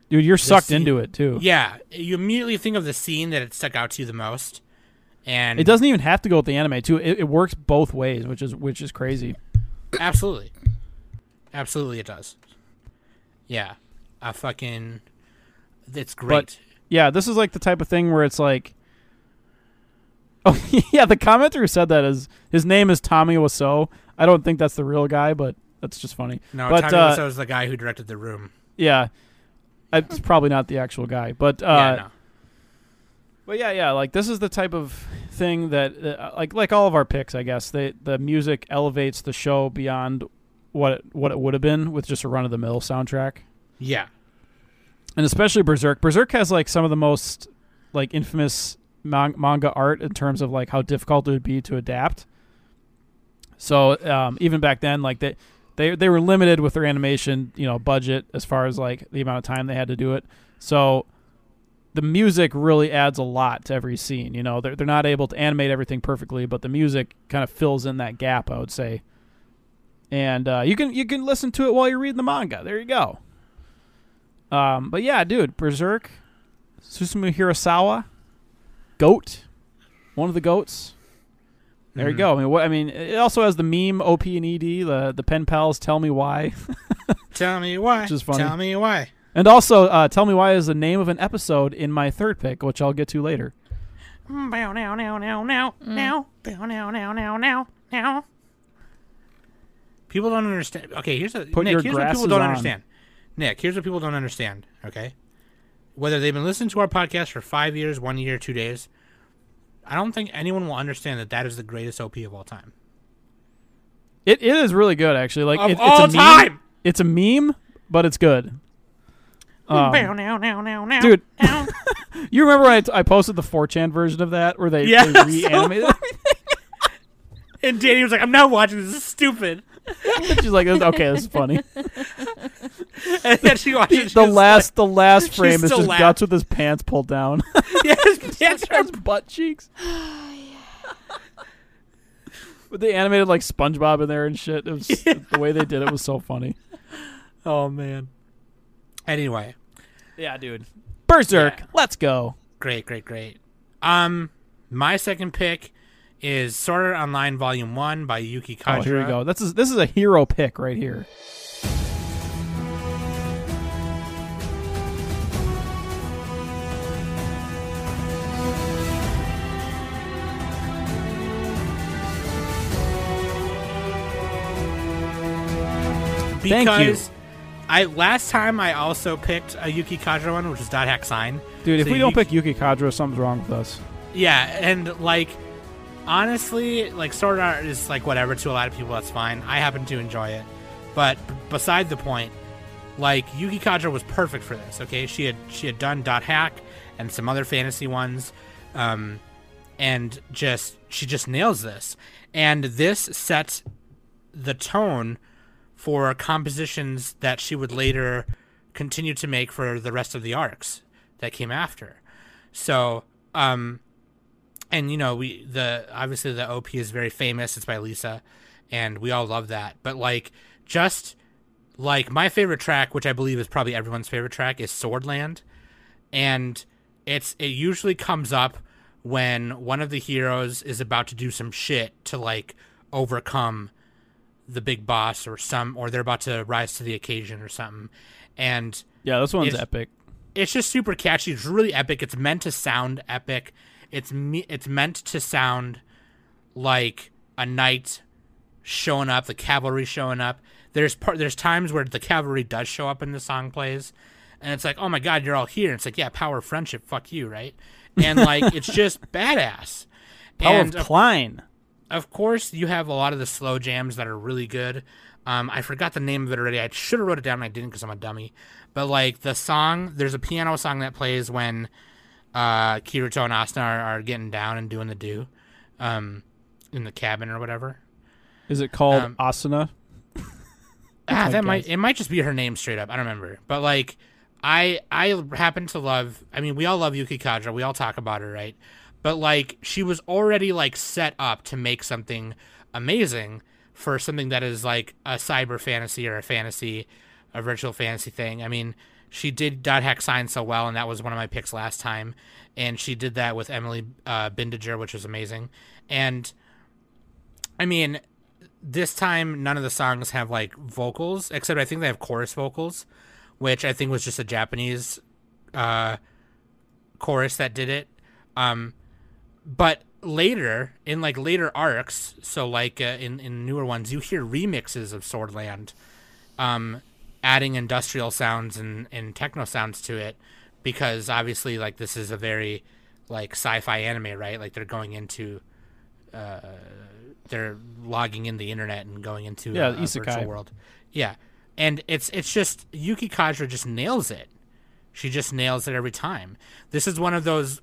Dude, you're sucked scene- into it too. yeah, you immediately think of the scene that it stuck out to you the most. And It doesn't even have to go with the anime too. It, it works both ways, which is which is crazy. Absolutely. Absolutely it does. Yeah. I fucking it's great. Yeah, this is like the type of thing where it's like, [LAUGHS] oh yeah, the commenter who said that is his name is Tommy Wiseau. I don't think that's the real guy, but that's just funny. no, but Tommy uh, Wiseau is the guy who directed The Room. yeah, it's probably not the actual guy, but uh, yeah, no. But yeah, yeah, like this is the type of thing that, uh, like, like all of our picks, I guess. They the music elevates the show beyond what it, what it would have been with just a run of the mill soundtrack, Yeah. And especially Berserk. Berserk has like some of the most like infamous man- manga art in terms of like how difficult it would be to adapt. So um, even back then, like they they they were limited with their animation, you know, budget as far as like the amount of time they had to do it. So the music really adds a lot to every scene. You know, they're they're not able to animate everything perfectly, but the music kind of fills in that gap. I would say. And uh, you can you can listen to it while you're reading the manga. There you go. Um, but yeah, dude, Berserk, Susumu Hirasawa, goat, one of the goats. There you Mhm. go. I mean, what I mean, it also has the meme OP and ED, the the pen pals. Tell me why, [LAUGHS] Tell me why. Which is funny. Tell me why. and also uh, tell me why is the name of an episode in my third pick, which I'll get to later. Bow now now now now now bow now now now now now. People don't understand. Okay, here's a Put Nick. your here's what people don't on. understand. Nick, here's what people don't understand. Okay, whether they've been listening to our podcast for five years, one year, two days, I don't think anyone will understand that that is the greatest OP of all time. It it is really good actually. Like Of it, all it's a time! Meme. It's a meme, but it's good. Um, bow now now now now. dude, [LAUGHS] you remember when I, t- I posted the 4chan version of that where they, Yeah, they so [LAUGHS] and Danny was like, "I'm not watching this. This is stupid." [LAUGHS] She's like, okay, this is funny. [LAUGHS] And then she watches the last the last frame is just laughed. guts with his pants pulled down. Like, [LAUGHS] yes, yes, his butt cheeks. [SIGHS] But they animated like SpongeBob in there and shit. It was the way they did it was so funny. Oh man. Anyway, Yeah, dude. Berserk, Yeah. let's go. great, great, great. Um, my second pick is Sword Art Online Volume One by Yuki Kajiura. Oh, here we go. This is this is a hero pick right here. Thank you. Because I last time I also picked a Yuki Kajiura one, which is Dot Hack Sign. Dude, if So we don't pick Yuki Kajiura, something's wrong with us. Yeah, and like honestly, like Sword Art is like whatever to a lot of people. That's fine. I happen to enjoy it, but b- beside the point, like Yuki Kajiura was perfect for this. Okay, she had she had done Dot Hack and some other fantasy ones, um, and just she just nails this. And this sets the tone for compositions that she would later continue to make for the rest of the arcs that came after. So, um, and you know, we the obviously the OP is very famous. It's by Lisa, and we all love that. But like, just like my favorite track, which I believe is probably everyone's favorite track, is Swordland, and it's it usually comes up when one of the heroes is about to do some shit to like overcome the big boss or some or they're about to rise to the occasion or something and Yeah, this one's epic. it's just super catchy. It's really epic. It's meant to sound epic. It's me. It's meant to sound like a knight showing up, the cavalry showing up. There's part. There's times where the cavalry does show up and the song plays, and it's like, oh my god, you're all here. And it's like, yeah, power of friendship. Fuck you, right? And like, it's [LAUGHS] just badass. Power and of Klein. of course, you have a lot of the slow jams that are really good. Um, I forgot the name of it already. I should have wrote it down. and I didn't because I'm a dummy. But like the song, there's a piano song that plays when uh, Kirito and Asuna are, are getting down and doing the do um, in the cabin or whatever. Is it called um, Asuna? [LAUGHS] Ah, that might it might just be her name straight up. I don't remember. But like I I happen to love I mean we all love Yuki Kajiura. We all talk about her, right? But like she was already like set up to make something amazing for something that is like a cyber fantasy or a fantasy a virtual fantasy thing. I mean, she did Dot Hack Sign so well and that was one of my picks last time. And she did that with Emily uh Bindiger, which was amazing. And I mean, this time none of the songs have like vocals except i think they have chorus vocals which i think was just a japanese uh chorus that did it. Um but later in like later arcs so like uh, in in newer ones you hear remixes of swordland. Um adding industrial sounds and and techno sounds to it because obviously like this is a very like sci-fi anime right like they're going into uh they're logging in the internet and going into Yeah, a, a virtual world. Yeah, and it's it's just Yuki Kajiura just nails it. She just nails it every time. This is one of those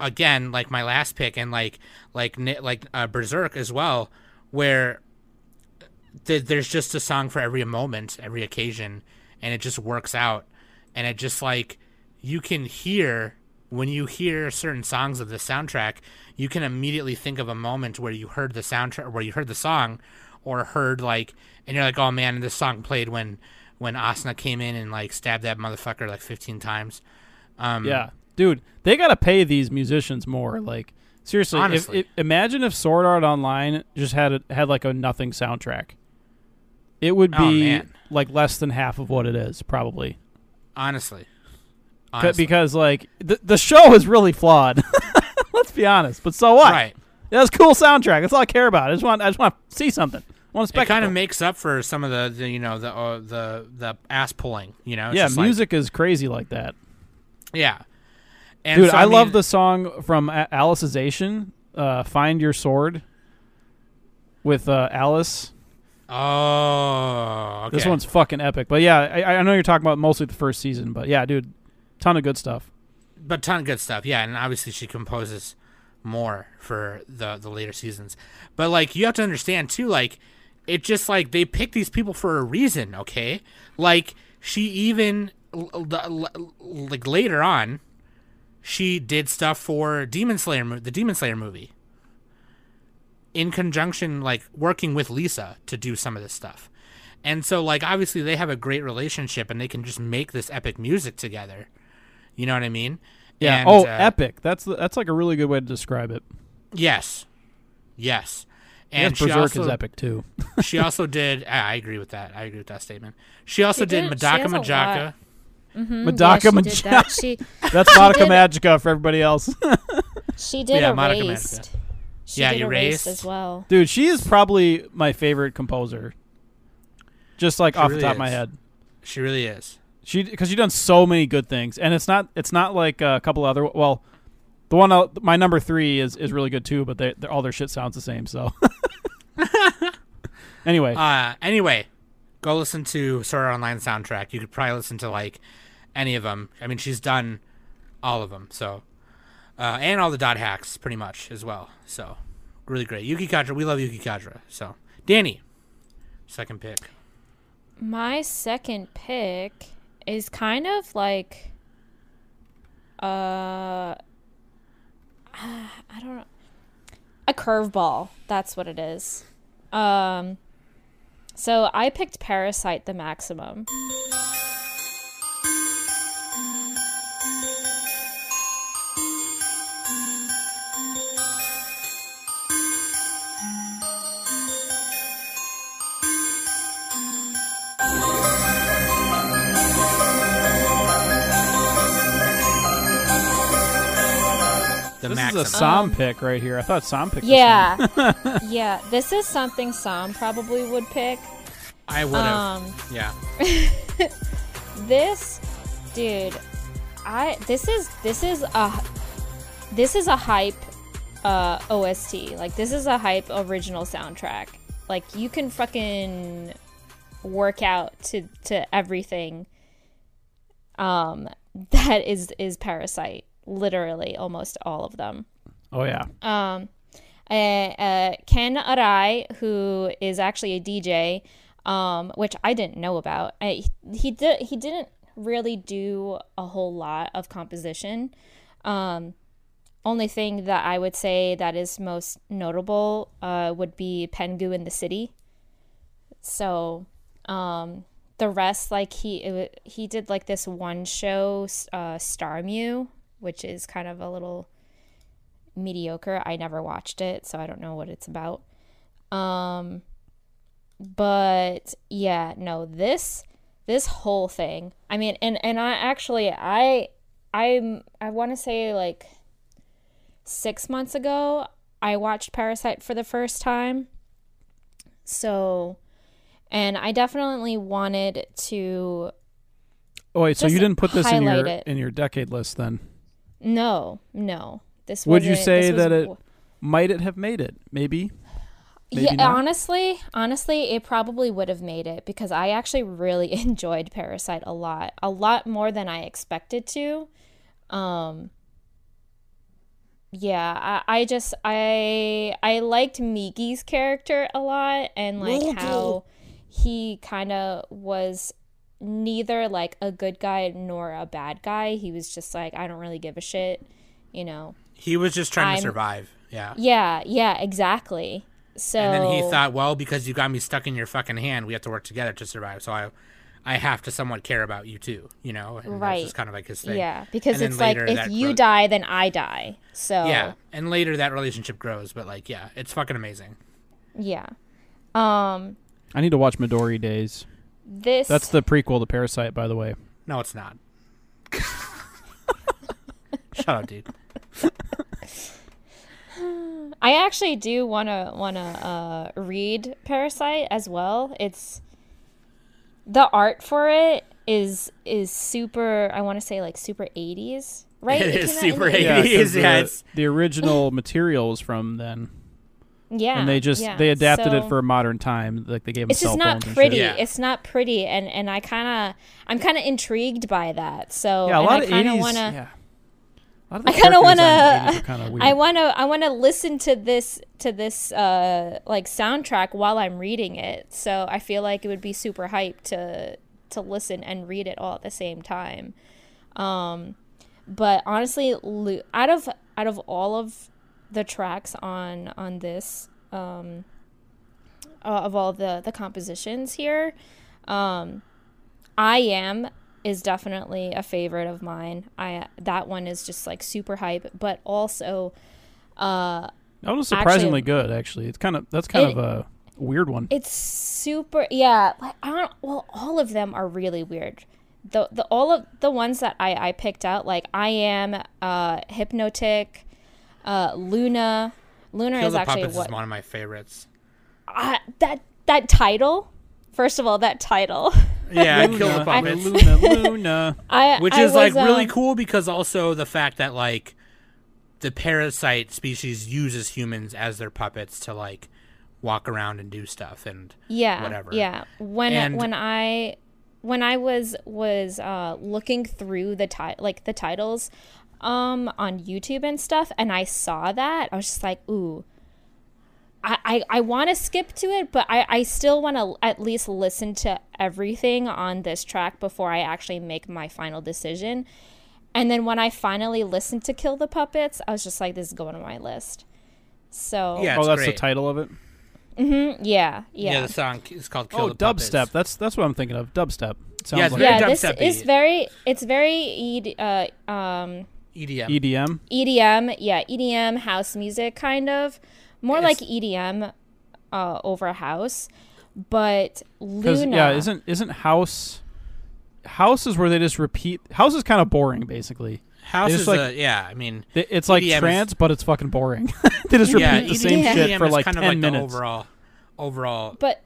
again, like my last pick, and like like like uh, Berserk as well, where th- there's just a song for every moment, every occasion, and it just works out, and it just like you can hear when you hear certain songs of the soundtrack, you can immediately think of a moment where you heard the soundtrack, where you heard the song, or heard like, and you're like, oh man, this song played when when Asuna came in and like stabbed that motherfucker like 15 times. Um, Yeah, dude, they gotta pay these musicians more. Like seriously, if, if, imagine if Sword Art Online just had a, had like a nothing soundtrack. It would Oh, be man. like less than half of what it is, probably. honestly, honestly. Because like the the show is really flawed. [LAUGHS] Let's be honest. But so what? right. That's a cool soundtrack. That's all I care about. I just want I just want to see something. I want a It kind of makes up for some of the, the you know the uh, the the ass pulling. You know, It's yeah, just like- music is crazy like that. yeah, and Dude, so, I, love mean, the song from A- Alicization, uh, "Find Your Sword," with uh, Alice. Oh, okay. This one's fucking epic. But yeah, I, I know you're talking about mostly the first season, but yeah, dude, ton of good stuff. but ton of good stuff. Yeah, and obviously she composes more for the the later seasons. But like you have to understand too, like it just like they pick these people for a reason. Okay, like she even like later on, she did stuff for Demon Slayer, the Demon Slayer movie. In conjunction, like working with Lisa to do some of this stuff. And so, like, obviously, they have a great relationship and they can just make this epic music together. You know what I mean? Yeah. And, oh, uh, epic. That's that's like a really good way to describe it. Yes. Yes. And And she Berserk also, is epic too. [LAUGHS] she also did. I I agree with that. I agree with that statement. She also She did, did- she Madaka has a Majaka. Madaka yeah, Majaka. that. She [LAUGHS] That's Monica [LAUGHS] did- Magica for everybody else. she did Yeah, Monica erased. She Yeah, did Erased. erased as well. Dude, she is probably my favorite composer. Just like She off really the top of my head. She really is. She because she's done so many good things, and it's not it's not like a couple other. Well, the one uh, my number three is is really good too, but they they're- all their shit sounds the same. So [LAUGHS] anyway, Uh, anyway, go listen to Sword Art Online soundtrack. You could probably listen to like any of them. I mean, she's done all of them. So, uh, and all the dot hacks pretty much as well. So, really great. Yuki Kajiura, we love Yuki Kajiura. So, Danny, second pick. My second pick is kind of like uh [SIGHS] I don't know a curveball. That's what it is. Um so I picked Parasyte the maximum. The this maximum. is a Sam Um, pick right here. I thought Sam picked. this Yeah. [LAUGHS] yeah, this is something Sam probably would pick. I would have. Um yeah. [LAUGHS] this dude i this is this is a this is a hype uh ost like this is a hype original soundtrack like you can fucking work out to to everything um [LAUGHS] that is is parasyte literally almost all of them. Oh yeah. um, uh, uh, Ken Arai, who is actually a DJ, um, which I didn't know about. I, he did he didn't really do a whole lot of composition. Um, only thing that I would say that is most notable uh, would be Pingu in the City. So, um, the rest, like he it, he did like this one show, uh, Star Mew, which is kind of a little mediocre. I never watched it, so I don't know what it's about. Um but yeah, no, this this whole thing. I mean, and and I actually I I'm I want to say like 6 months ago I watched Parasyte for the first time. So and I definitely wanted to Oh wait, so you didn't put this in your it. in your decade list then? No, no. This Would you say this was that it might it have made it? Maybe. Maybe yeah, not? honestly, honestly, it probably would have made it because I actually really [LAUGHS] enjoyed Parasyte a lot, a lot more than I expected to. Um, yeah, I, I just I I liked Migi's character a lot and like how he kind of was neither like a good guy nor a bad guy. He was just like I don't really give a shit, you know. He was just trying I'm- to survive. Yeah. Yeah, yeah, exactly. So And then he thought, well, because you got me stuck in your fucking hand, we have to work together to survive. So I, I have to somewhat care about you too. You know, and Right. That's just kind of like his thing. yeah, because it's like if you gro- die, then I die. So Yeah, and later that relationship grows, but like, yeah, it's fucking amazing. yeah. Um, I need to watch Midori Days. This That's the prequel to Parasyte, by the way. No, it's not. [LAUGHS] Shut up, dude. [SIGHS] I actually do wanna wanna uh, read Parasyte as well. It's the art for it is is super. I want to say like super eighties, right? It is came out in super the 80s. Yeah, 'cause 80s, yeah, the, the original material was from then, Yeah, and they just yeah. they adapted it for a modern time. Like they gave It's just not pretty. Yeah. It's not pretty, and and I kind of I'm kind of intrigued by that. So Yeah, a lot I of kind of want to. Yeah. A lot of the I kind of want designs in the 80s to. are kinda [LAUGHS] weird. I want to. I want to listen to this to this uh like soundtrack while I'm reading it. So I feel like it would be super hype to to listen and read it all at the same time. Um, but honestly, out of out of all of the tracks on on this um uh, of all the the compositions here, um, I am is definitely a favorite of mine. I that one is just like super hype, but also uh That was surprisingly Actually- good, actually. It's kind of that's kind It- of a weird one. it's super yeah, like I don't well all of them are really weird. The the all of the ones that I I picked out like I am uh Hypnotic, uh Luna Luna Kill is the actually Puppets what is one of my favorites. I, that that title First of all, that title. [LAUGHS] Yeah, Kill the Luna, Puppets. Luna, Luna. [LAUGHS] I which I is like was, really um, cool because also the fact that like the parasite species uses humans as their puppets to like walk around and do stuff and yeah whatever. yeah when And- when i when i was was uh looking through the ti- like the titles um on youtube and stuff and i saw that i was just like ooh I, I, I want to skip to it, but I, I still want to at least listen to everything on this track before I actually make my final decision. And then when I finally listened to Kill the Puppets, I was just like, this is going on my list. So, Yeah. oh, that's great. the title of it. Mm-hmm. yeah, yeah, yeah. the song is called Kill oh, the Puppets. dubstep. That's that's what I'm thinking of. Dubstep. Sounds Yeah, like yeah, this is very it's very ED, uh, um EDM. EDM. EDM, yeah, EDM house music kind of. More It's- like EDM uh over house. But Luna yeah, isn't isn't house house is where they just repeat. House is kind of boring, basically. House is like- a, yeah. I mean, It- It's like EDM is- trance, but it's fucking boring. [LAUGHS] they just repeat yeah, the same EDM shit for like kind ten of like minutes. the overall overall but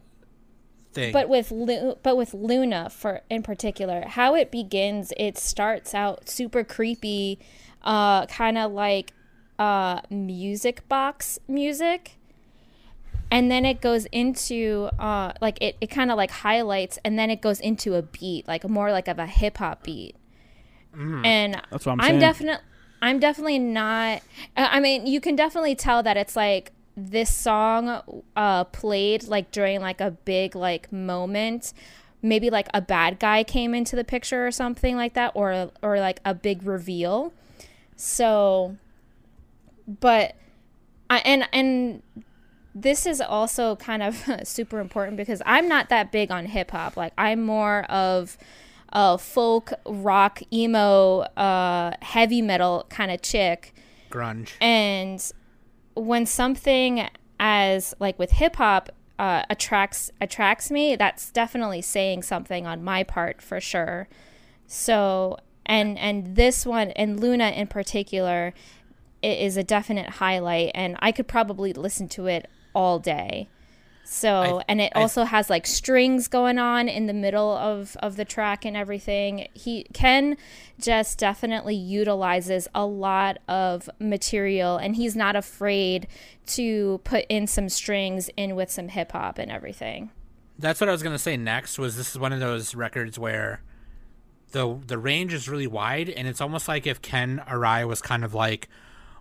thing. but with Lu- but with Luna for in particular, how it begins, it starts out super creepy, uh, kind of like uh, music box music, and then it goes into uh, like it, it kind of like highlights, and then it goes into a beat, like more like of a hip hop beat, and That's what I'm I'm definitely I'm definitely not I mean you can definitely tell that it's like this song uh played like during like a big like moment maybe like a bad guy came into the picture or something like that or or like a big reveal so but I and and this is also kind of [LAUGHS] super important because I'm not that big on hip hop. Like I'm more of a folk, rock, emo, uh, heavy metal kind of chick. grunge. And when something as like with hip hop uh, attracts attracts me, that's definitely saying something on my part for sure. So and and this one and Luna in particular is a definite highlight, and I could probably listen to it all day. So I- and it I- also has like strings going on in the middle of of the track and everything. He Ken just definitely utilizes a lot of material, and he's not afraid to put in some strings in with some hip hop and everything. That's what I was gonna say next. Was this is one of those records where the the range is really wide, and it's almost like if Ken Arai was kind of like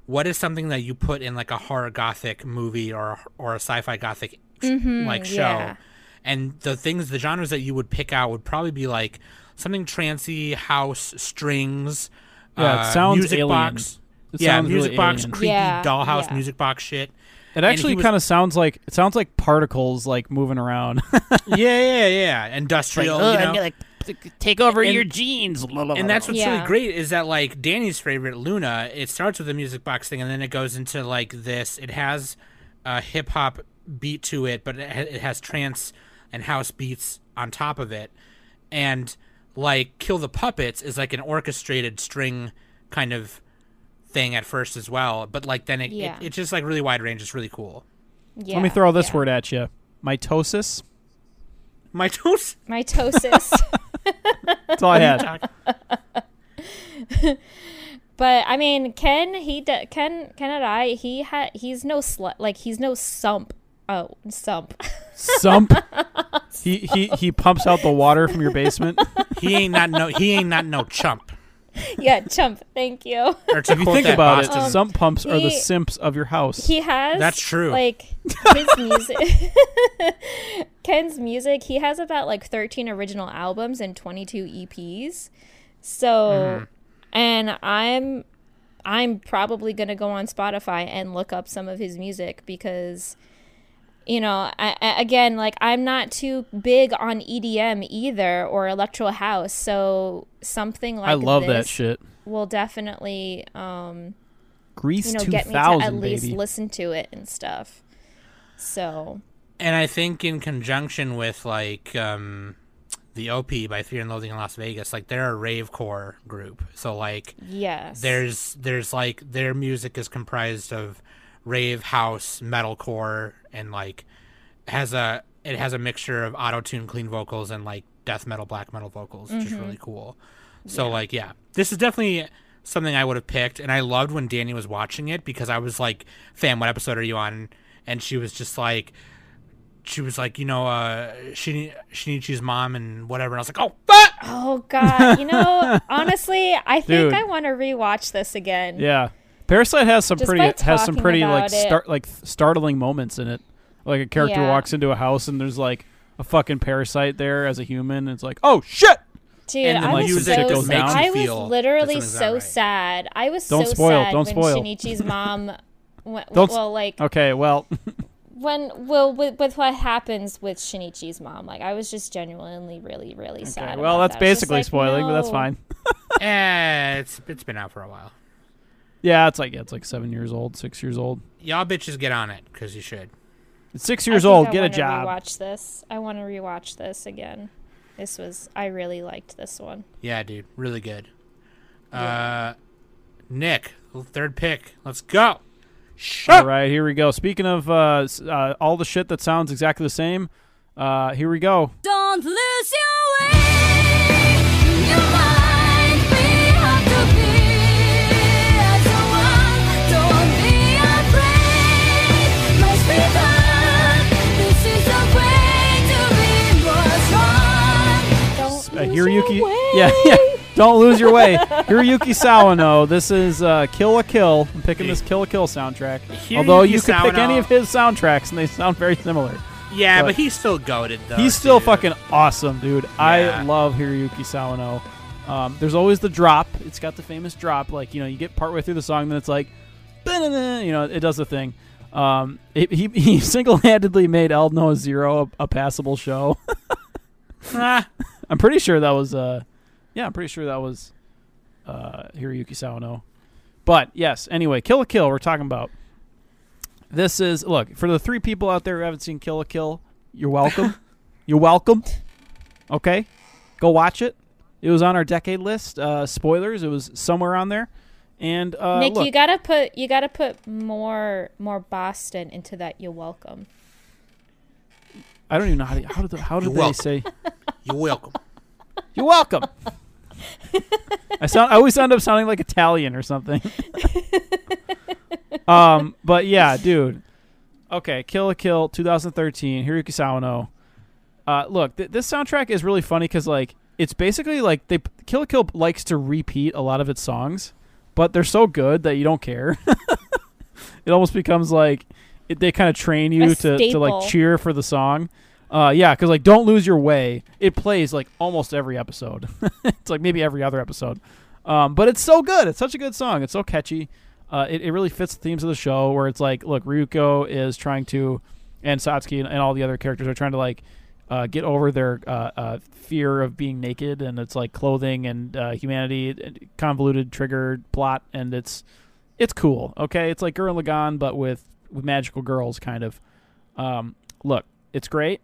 what is something that you put in like a horror gothic movie or or a sci-fi gothic like show yeah. and the things the genres that you would pick out would probably be like something trancy house strings Yeah, it uh, music alien. box It yeah sounds really music box alien. creepy Yeah, dollhouse yeah. music box shit It actually kind of sounds like it sounds like particles like moving around. [LAUGHS] yeah yeah yeah industrial you know? like take over And- your genes. and that's what's Yeah. really great is that like Danny's favorite Luna, it starts with a music box thing and then it goes into like this. It has a hip hop beat to it, but it, ha- it has trance and house beats on top of it. And like Kill the Puppets is like an orchestrated string kind of thing at first as well, but like then it, Yeah. it it's just like really wide range. It's really cool. Yeah, Let me throw this yeah. word at you. Mitosis. My toes. Mitosis. [LAUGHS] [LAUGHS] That's all I had. [LAUGHS] but I mean, Ken, he d- Ken, Ken and I, he had, he's no slut, like he's no sump. Oh, sump. Sump. [LAUGHS] he he he pumps out the water from your basement. he ain't not no he ain't not no chump. yeah, chump. Thank you. Or to If you think about Boston, it, sump pumps are the he- simps of your house. He has. That's true. Like his [LAUGHS] music. [LAUGHS] Ken's music. He has about like 13 original albums and 22 EPs. So, Mm-hmm. and I'm, I'm probably gonna go on Spotify and look up some of his music because. You know, I, I, again, like I'm not too big on EDM either or electro house, so something like I love that shit. will definitely um, Grease you know, two get me to at thousand, least baby. listen to it and stuff. So and I think in conjunction with like um, the OP by Fear and Loathing in Las Vegas, like they're a rave core group. So like yes, there's there's like their music is comprised of rave house metalcore and like has a it has a mixture of auto tune clean vocals and like death metal black metal vocals which is really cool so like yeah this is definitely something i would have picked and i loved when danny was watching it because i was like fam what episode are you on and she was just like she was like you know uh Shin- shinichi's mom and whatever and i was like oh fuck! Oh God, you know, [LAUGHS] honestly, I think Dude. I want to rewatch this again. Yeah, Parasyte has some Just pretty has some pretty like start like startling moments in it. Like a character Yeah. walks into a house and there's like a fucking parasite there as a human. And it's like, oh shit! Dude, And then, I like, was music so goes down. I feel was literally so right. sad. I was Don't so spoil, sad don't when spoil. Shinichi's mom. [LAUGHS] Went, Don't well, like Okay, well, [LAUGHS] when well with, with what happens with Shinichi's mom, like I was just genuinely really really sad. well about that's that. I was just basically like, spoiling, but that's fine. [LAUGHS] eh, it's it's been out for a while Yeah, it's like yeah, it's like seven years old, six years old. y'all bitches get on it because you should It's six years old. I Get a wanna job. Rewatch this. I want to rewatch this again. This was I really liked this one. Yeah, dude, really good. Uh, Nick, third pick. Let's go. All right, here we go. Speaking of uh, uh, all the shit that sounds exactly the same, uh, here we go. Don't lose your way. Your Uh, lose your Hiroyuki, way. yeah, yeah. Don't lose your way. Hiroyuki Sawano. This is uh, Kill la Kill. I'm picking this Kill la Kill soundtrack. Although you could pick Sawano- any of his soundtracks, and they sound very similar. Yeah, But- but, he's still goaded though. He's still dude. fucking awesome, dude. I Yeah. love Hiroyuki Sawano. Um, there's always the drop. It's got the famous drop. Like you know, you get partway through the song, then it's like, "Ba-na-na," you know, it does the thing. Um, it, he he [LAUGHS] single-handedly made Aldnoah.Zero a, a passable show. [LAUGHS] [LAUGHS] I'm pretty sure that was uh, yeah, I'm pretty sure that was uh Hiroyuki Sawano. But yes, anyway, Kill la Kill. We're talking about. This is look for the three people out there who haven't seen Kill la Kill. You're welcome. [LAUGHS] you're welcome. Okay, go watch it. It was on our decade list. Uh, spoilers. It was somewhere on there. And uh, Nick, look, you gotta put you gotta put more more Boston into that. You're welcome. I don't even know how to, how did how did You're they welcome. say you're welcome. you're welcome. I sound I always end up sounding like Italian or something. [LAUGHS] um, but yeah, dude. Okay, Kill la Kill, 2013, Hiroyuki Sawano. Uh, look, th- this soundtrack is really funny because like it's basically like they Kill la Kill likes to repeat a lot of its songs. but they're so good that you don't care. [LAUGHS] it almost becomes like it, they kind of train you to, to like cheer for the song. Uh, yeah, because like "Don't Lose Your Way," it plays like almost every episode. [LAUGHS] it's like maybe every other episode, um, but it's so good. It's such a good song. It's so catchy. Uh, it, it really fits the themes of the show, where it's like, look, Ryuko is trying to, and Satsuki and, and all the other characters are trying to like uh, get over their uh, uh, fear of being naked, and it's like clothing and uh, humanity, convoluted triggered plot, and it's it's cool. Okay, it's like Gurren Lagann, but with with magical girls, kind of. Um, look, it's great.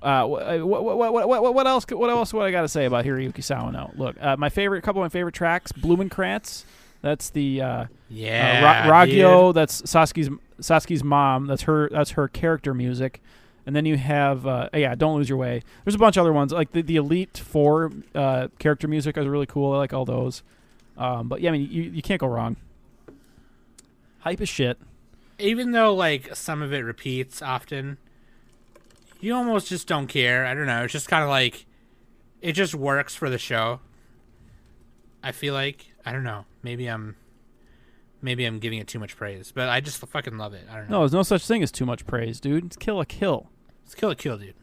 Uh, what, what, what, what, what, what else? What else? What I got to say about Hiroyuki Sawano? Look, uh, my favorite, couple of my favorite tracks, Blumenkranz. That's the uh, Yeah. uh, Ra-. That's Satsuki's Satsuki's mom. That's her. That's her character music. And then you have uh, yeah, don't lose your way. There's a bunch of other ones like the, the Elite Four uh, character music is really cool. I like all those. Um, but yeah, I mean you, you can't go wrong. Hype as shit. Even though like some of it repeats often, you almost just don't care. I don't know. It's just kind of like it just works for the show. I feel like I don't know. Maybe I'm maybe I'm giving it too much praise, but I just fucking love it. I don't know. No, there's no such thing as too much praise, dude. It's Kill la Kill. It's Kill la Kill, dude.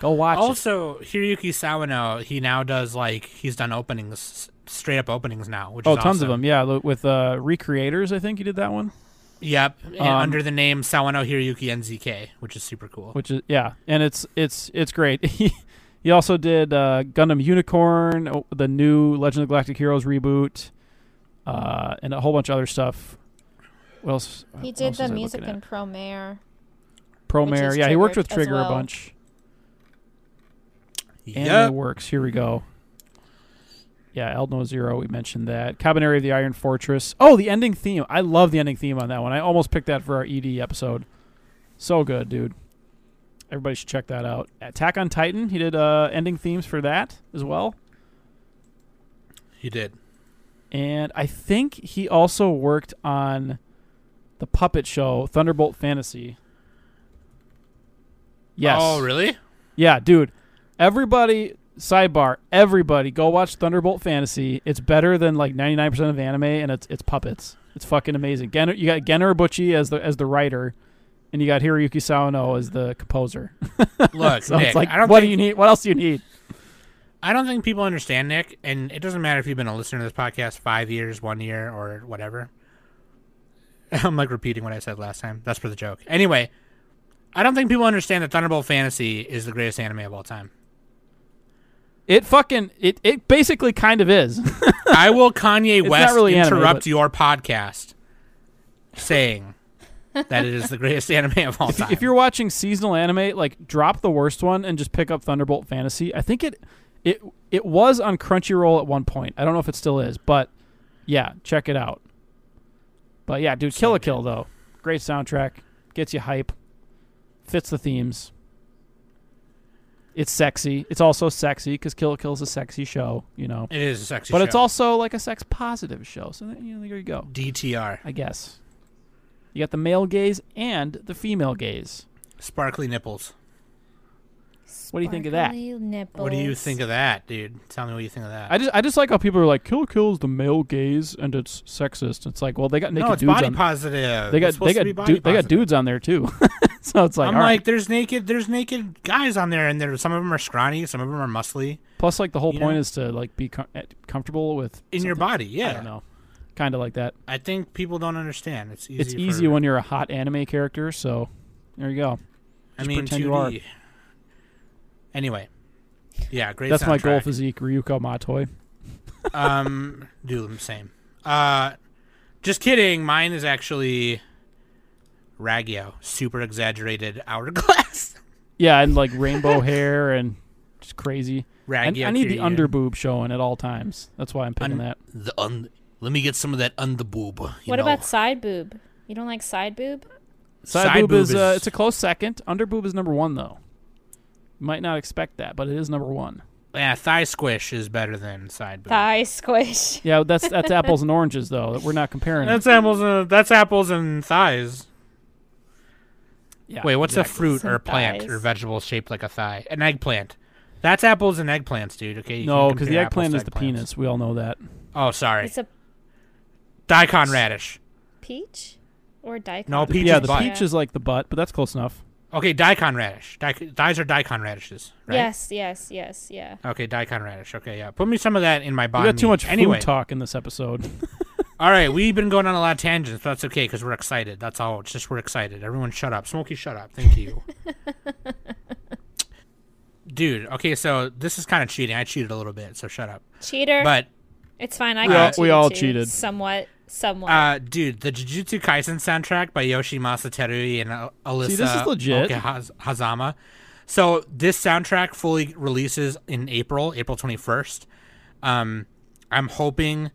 Go watch it. Also, Hiroyuki Sawano, he now does like he's done openings, straight up openings now, which Oh, tons of them. Yeah, with uh, Re:Creators, I think he did that one. Yep, Um, under the name Sawano Hiroyuki NZK, which is super cool. which is yeah, and it's it's it's great. [LAUGHS] he he also did uh, Gundam Unicorn, oh, the new Legend of Galactic Heroes reboot, uh, and a whole bunch of other stuff. What else? He did else the music in at? Promare. Promare. is Yeah, he worked with Triggered as Trigger a well. bunch. Anime Yep. Works. Here we go. Yeah, Aldnoah.Zero. We mentioned that. Kabaneri of the Iron Fortress. Oh, the ending theme. I love the ending theme on that one. I almost picked that for our ED episode. So good, dude. Everybody should check that out. Attack on Titan. He did uh, ending themes for that as well. He did. And I think he also worked on the puppet show Thunderbolt Fantasy. Yes. Oh, really? Yeah, dude. Everybody, sidebar, everybody, go watch Thunderbolt Fantasy. It's better than like 99% of anime, and it's it's puppets. It's fucking amazing. Gen- you got Gen Urobuchi as the as the writer, and you got Hiroyuki Sawano as the composer. [LAUGHS] Look, so Nick, it's like, what think do you need? What else do you need? I don't think people understand Nick, and it doesn't matter if you've been a listener to this podcast five years, one year, or whatever. [LAUGHS] I'm like repeating what I said last time. That's for the joke. Anyway, I don't think people understand that Thunderbolt Fantasy is the greatest anime of all time. It fucking it it basically kind of is. [LAUGHS] I will Kanye West really anime, interrupt but- your podcast saying that it is the greatest anime of all time. if you're watching seasonal anime, like drop the worst one and just pick up Thunderbolt Fantasy. I think it it it was on Crunchyroll at one point. I don't know if it still is, but yeah, check it out. But yeah, dude, Kill la Kill though. Great soundtrack, gets you hype, fits the themes. It's sexy. It's also sexy because Kill Kill is a sexy show, you know. it is a sexy show. But show. it's also like a sex positive show. So you know, there you go. DTR. I guess. You got the male gaze and the female gaze. Sparkly nipples. What do you think of that? Nipples. What do you think of that, dude? Tell me what you think of that. I just I just like how people are like Kill Kill is the male gaze and it's sexist. It's like, well, they got naked no, it's dudes body on. positive. They got they got du- they got dudes on there too. [LAUGHS] so it's like, I'm all right. like, there's naked, there's naked guys on there, and there some of them are scrawny, some of them are muscly Plus, like the whole you point know? is to like be com- eh, comfortable with in your body. Yeah, I don't know, kind of like that. I think people don't understand. It's easy. it's for- easy when you're a hot anime character. So there you go. I just mean, pretend 2D. you are. Anyway, yeah, great. That's my goal physique, Ryuko Matoi. um, do them same. Uh, just kidding. Mine is actually Ragyo, super exaggerated hourglass. [LAUGHS] Yeah, and like rainbow hair and just crazy. I, Ragyo. I need the Kiryu. under boob showing at all times. That's why I'm picking Un- that. The un. Let me get some of that under boob. What know. about side boob? You don't like side boob? Side, Side boob, boob is, uh, is- it's a close second. Under boob is number one though. You might not expect that, but it is number one. Yeah, thigh squish is better than side boob. Thigh squish. [LAUGHS] Yeah, that's that's apples and oranges though. That we're not comparing. That's apples. Uh, that's apples and thighs. yeah, Wait, what's exactly. a fruit Some or plant thighs. or vegetable shaped like a thigh? An eggplant. That's apples and eggplants, dude. Okay. you No, because the eggplant is the penis. We all know that. Oh, sorry. It's a Daikon radish. Peach or daikon? No, peach yeah, the butt. peach is like the butt, but that's close enough. Okay, daikon radish. Daik- These are daikon radishes, right? Yes, yes, yes, yeah. Okay, daikon radish. Okay, yeah. Put me some of that in my body. We body. got too much anyway. food talk in this episode. [LAUGHS] [LAUGHS] All right, we've been going on a lot of tangents, but that's okay because we're excited. That's all. It's just we're excited. Everyone, shut up. Smokey, shut up. Thank you. [LAUGHS] Dude, okay, so this is kind of cheating. I cheated a little bit, so shut up. Cheater. But it's fine. I We got all- we all too. cheated. Somewhat. Somewhat. Uh, dude, the Jujutsu Kaisen soundtrack by Yoshimasa Terui and uh, Alisa this is legit. Okehaz- Hazama. So this soundtrack fully releases in April, April twenty first. Um, I'm hoping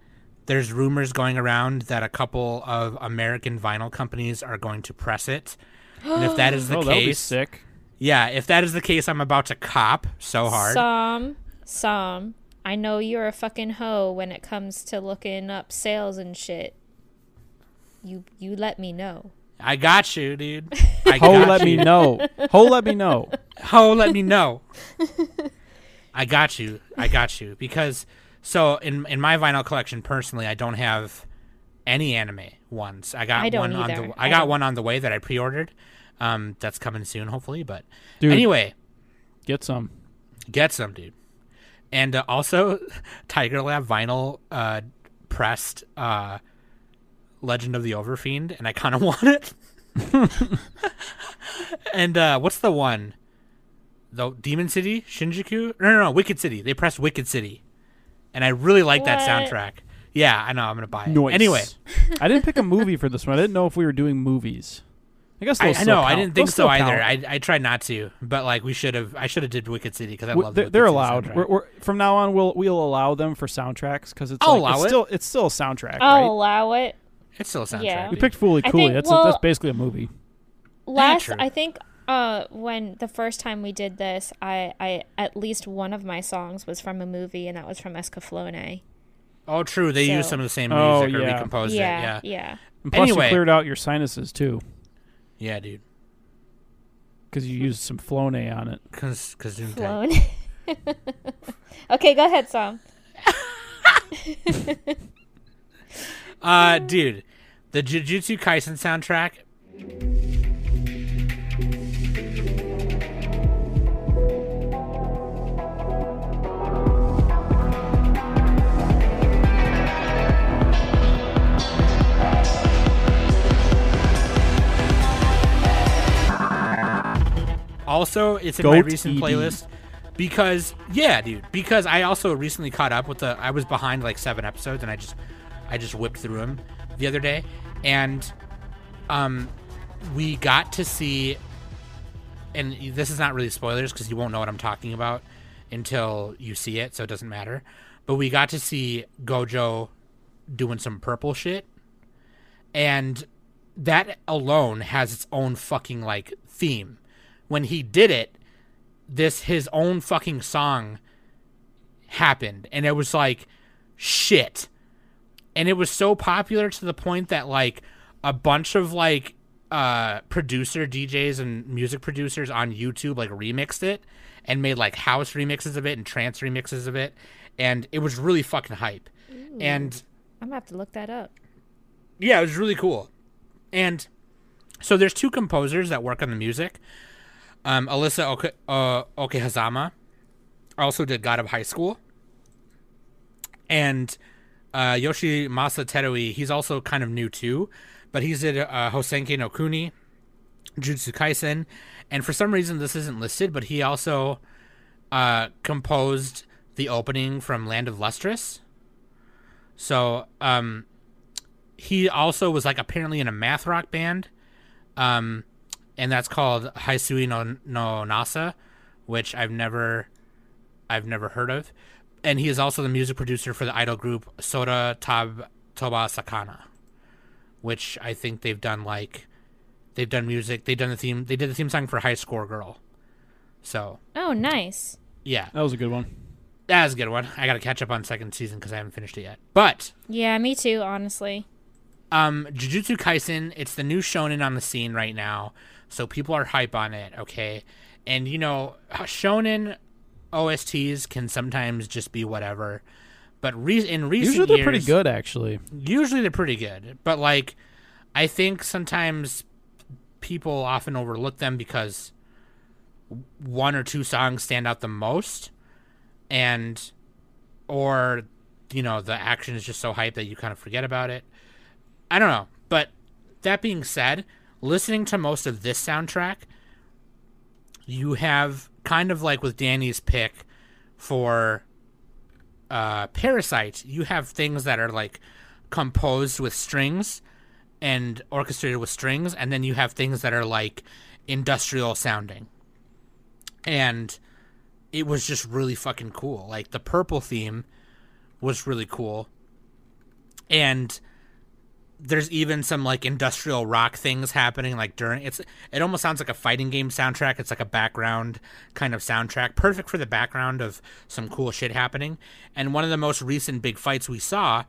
there's rumors going around that a couple of American vinyl companies are going to press it. And if that is [GASPS] the oh, that'll be case, sick. yeah, if that is the case, I'm about to cop so hard. Some, some. I know you're a fucking hoe when it comes to looking up sales and shit. You you let me know. I got you, dude. [LAUGHS] I Ho, let you. me know. Ho, let me know. [LAUGHS] Oh, let me know. [LAUGHS] I got you. I got you. Because so in in my vinyl collection personally, I don't have any anime ones. I got I don't one on the I I got don't- one on the way that I pre-ordered. Um, that's coming soon, hopefully. But Dude, anyway, get some. get some, dude. And uh, also, Tiger Lab vinyl uh, pressed uh, Legend of the Overfiend, and I kind of [LAUGHS] want it. and uh, what's the one? The Demon City, Shinjuku? No, no, no, Wicked City. They pressed Wicked City, and I really like that soundtrack. Yeah, I know. I'm gonna buy it. Noise. Anyway, [LAUGHS] I didn't pick a movie for this one. I didn't know if we were doing movies. I guess I, I still know I didn't think They'll so either. count. I, I tried not to, but like we should have. I should have did Wicked City because I W- love. they're, the they're allowed. We're, we're, from now on, we'll we'll allow them for soundtracks because it's I'll like, allow it's it. still it's still a soundtrack, I'll right? allow it. It's still a soundtrack. Yeah. We picked Fooly I Cooley. That's well- that's basically a movie. Last, true. I think, uh, when the first time we did this, I, I at least one of my songs was from a movie, and that was from Escaflowne. Oh, true. They use So- some of the same Oh, music or yeah. recomposed Yeah, it. Yeah. yeah. And plus, Anyway. you cleared out your sinuses too Yeah, dude. because you used some Flone on it. Cause, cause Zoom [LAUGHS] okay, go ahead, Sam. [LAUGHS] Uh, dude, the Jujutsu Kaisen soundtrack. Also, it's in my recent ED. playlist because yeah, dude. Because I also recently caught up with the. I was behind like seven episodes, and I just, I just whipped through them the other day, and um, we got to see, and this is not really spoilers because you won't know what I'm talking about until you see it, so it doesn't matter. But we got to see Gojo doing some purple shit, and that alone has its own fucking like theme. When he did it, this his own fucking song happened, and it was like shit. And it was so popular to the point that like a bunch of like uh producer DJs and music producers on YouTube like remixed it and made like house remixes of it and trance remixes of it and it was really fucking hype. And I'm gonna have to look that up. yeah, it was really cool. And so there's two composers that work on the music. Um, Alisa Oke, uh, Okehazama also did God of High School. And uh, Yoshimasa Terui, he's also kind of new too, but he's did uh, Houseki no Kuni, Jutsu Kaisen, and for some reason this isn't listed, but he also uh, composed the opening from Land of Lustrous. So, um, he also was like apparently in a math rock band, um, and that's called Haisui no no Nasa, which I've never, I've never heard of, and he is also the music producer for the idol group Soda Tab Toba Sakana, which I think they've done like, they've done music, they've done the theme, they did the theme song for High Score Girl, so Oh, nice. yeah, That was a good one. that was a good one. I got to catch up on second season because I haven't finished it yet, but. Yeah, me too. Honestly. um Jujutsu Kaisen, it's the new shonen on the scene right now, so people are hype on it, okay? And you know, shonen OSTs can sometimes just be whatever, But re- in recent Usually they're years, pretty good, actually. usually they're pretty good but like i think sometimes people often overlook them because one or two songs stand out the most and or you know the action is just so hype that you kind of forget about it i don't know but that being said listening to most of this soundtrack you have kind of like with danny's pick for uh, Parasyte, you have things that are like composed with strings and orchestrated with strings, and then you have things that are like industrial sounding. And it was just really fucking cool. Like the purple theme was really cool. And there's even some like industrial rock things happening like during it's it almost sounds like a fighting game soundtrack. It's like a background kind of soundtrack perfect for the background of some cool shit happening. And one of the most recent big fights we saw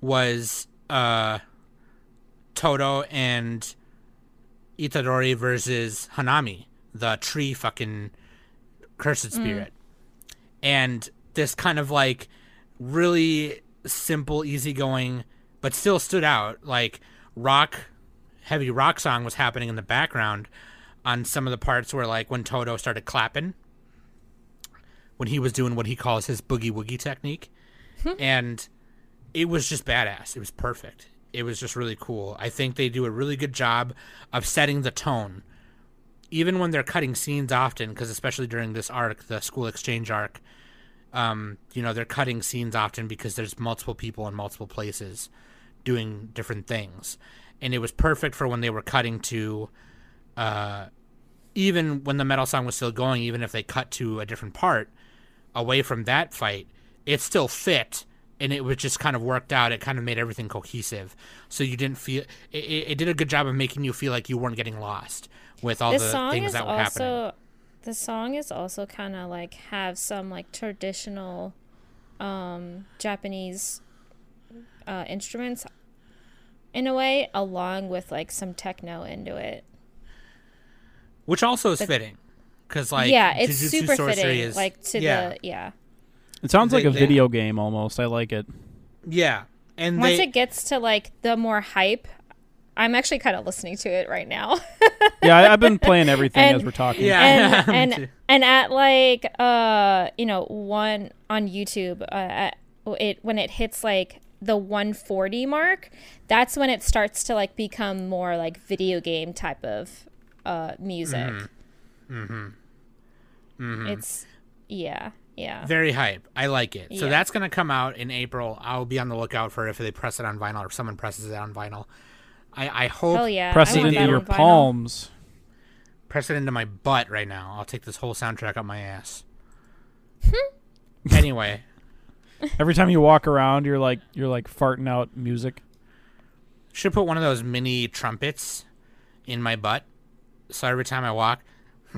was uh Todo and itadori versus hanami the tree fucking cursed spirit. And this kind of like really simple easygoing but still stood out. Like rock heavy rock song was happening in the background on some of the parts where like when Todo started clapping when he was doing what he calls his boogie woogie technique and it was just badass. It was perfect. It was just really cool. I think they do a really good job of setting the tone even when they're cutting scenes often because especially during this arc the school exchange arc um, you know they're cutting scenes often because there's multiple people in multiple places doing different things. And it was perfect for when they were cutting to uh, even when the metal song was still going even if they cut to a different part away from that fight it still fit and it was just kind of worked out. It kind of made everything cohesive. So you didn't feel it, it, did a good job of making you feel like you weren't getting lost with all the the song things is that were happening. also the song is also kind of like have some like traditional um japanese uh instruments in a way along with like some techno into it which also is fitting because like yeah it's Jujutsu super Sorcery fitting is, like to yeah, the yeah It sounds like They- a they- video game almost. I like it. yeah and once they, it gets to like the more hype i'm actually kind of listening to it right now [LAUGHS] Yeah, I, I've been playing everything as we're talking. yeah and [LAUGHS] and and at like uh you know one on YouTube uh at, it when it hits like the 140 mark that's when it starts to like become more like video game type of uh music mm-hmm. it's yeah yeah very hype. I like it. So Yeah. that's gonna come out in April. I'll be on the lookout for if they press it on vinyl or if someone presses it on vinyl. I, I hope hell yeah Press I it want into your palms. press it into my butt right now. I'll take this whole soundtrack up my ass. Hmm. [LAUGHS] anyway, Every time you walk around, you're like you're like farting out music. should put one of those mini trumpets in my butt. So every time I walk, [LAUGHS]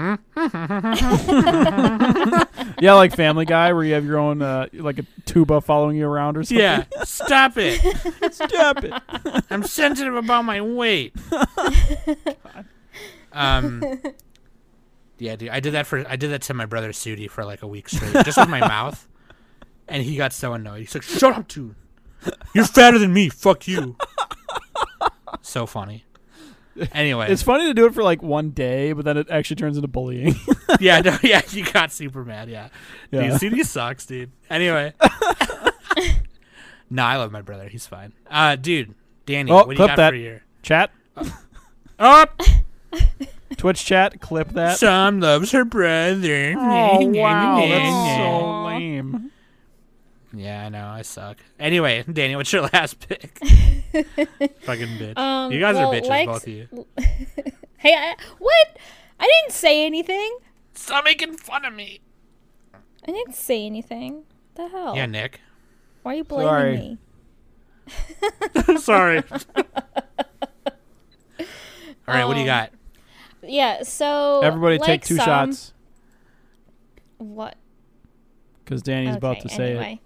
Yeah, like Family Guy, where you have your own uh, like a tuba following you around or something. yeah, stop it. [LAUGHS] stop it. [LAUGHS] I'm sensitive about my weight. um, yeah, dude, I did that for I did that to my brother Sudi for like a week straight, just with my mouth, and he got so annoyed. He's like, "Shut up, dude! You're fatter than me. Fuck you." [LAUGHS] so funny. Anyway, It's funny to do it for like one day, but then it actually turns into bullying. [LAUGHS] yeah, no, [LAUGHS] yeah, you got super mad. Yeah, Yeah. dude, Sudi sucks, dude. Anyway, no, I love my brother. He's fine. Uh, dude, Danny, Oh, what do you got that. for your? chat, Up. Twitch chat, clip that. Some loves her brother. Oh wow, that's so lame. Yeah, I know. I suck. Anyway, [LAUGHS] Danny, what's your last pick? [LAUGHS] Fucking bitch. Um, you guys well, are bitches, like- both of you. [LAUGHS] hey I, what i didn't say anything Stop making fun of me. i didn't say anything the hell Yeah, Nick. why are you blaming Sorry. me Sorry. All right, what do you Um, got? yeah so Everybody like take two some- shots what because Danny's about to say it.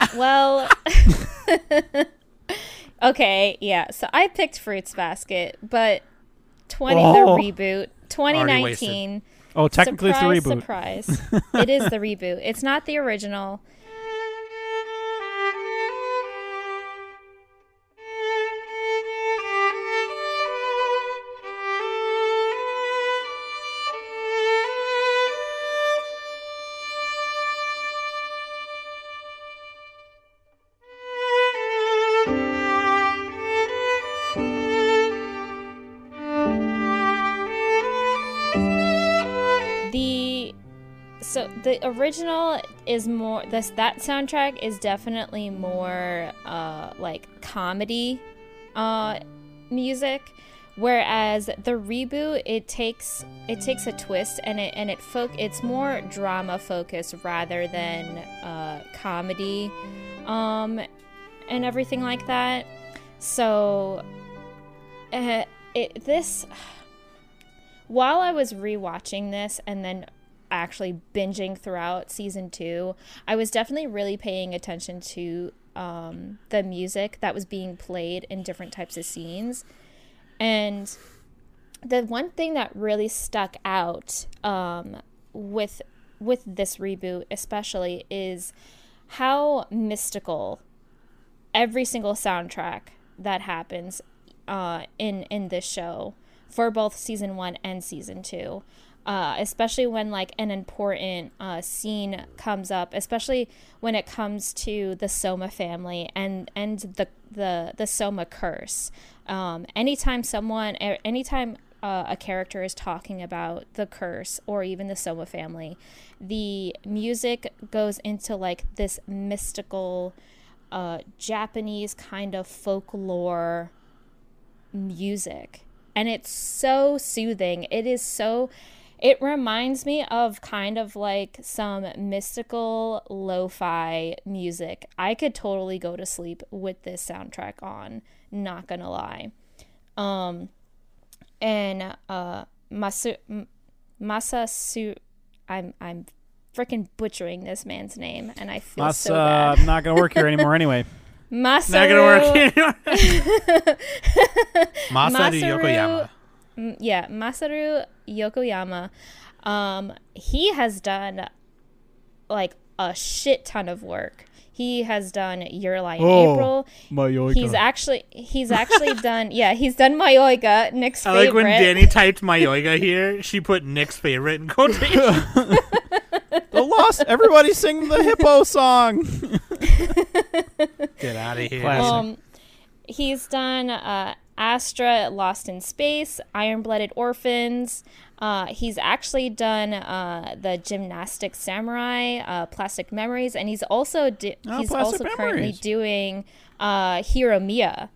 Anyway. Well, [LAUGHS] okay, yeah. So I picked Fruits Basket, but 20 Oh. the reboot, 2019. Oh, technically surprise, it's the reboot. Surprise. [LAUGHS] it is the reboot. It's not the original. The original is more this that soundtrack is definitely more uh like comedy uh music whereas the reboot it takes it takes a twist and it and it fo- it's more drama focused rather than uh comedy um and everything like that. So uh, it this [SIGHS] while I was rewatching this and then actually binging throughout season two, I was definitely really paying attention to um, the music that was being played in different types of scenes. And the one thing that really stuck out um, with with this reboot, especially, is how mystical every single soundtrack that happens uh, in in this show for both season one and season two. Uh, especially when like an important uh, scene comes up, especially when it comes to the Soma family and and the the the Soma curse. Um, anytime someone, a- anytime uh, a character is talking about the curse or even the Soma family, the music goes into like this mystical uh, Japanese kind of folklore music. And it's so soothing. It is so. It reminds me of kind of like some mystical lo fi music. I could totally go to sleep with this soundtrack on, not gonna lie. Um, and uh, Masu, M- Masasu, I'm, I'm freaking butchering this man's name, and I feel That's so bad. not gonna work here anymore anyway. [LAUGHS] Masaru, Not gonna work anymore. [LAUGHS] Masaru Masaru- Yokoyama. Mm, yeah, Masaru Yokoyama. Um, he has done like a shit ton of work. He has done Your Lie in Oh, April. Mayoiga. He's actually he's actually [LAUGHS] done yeah he's done Mayoiga Nick's favorite. I favorite. like when Danny typed Mayoiga here. She put Nick's favorite in quotation. [LAUGHS] the lost. Everybody sing the hippo song. [LAUGHS] Get out of here. Classic. Um, he's done uh, Astra, Lost in Space, Iron Blooded Orphans. Uh, he's actually done uh, the Gymnastic Samurai, uh, Plastic Memories, and he's also Oh, he's also currently doing uh, Hiromiya,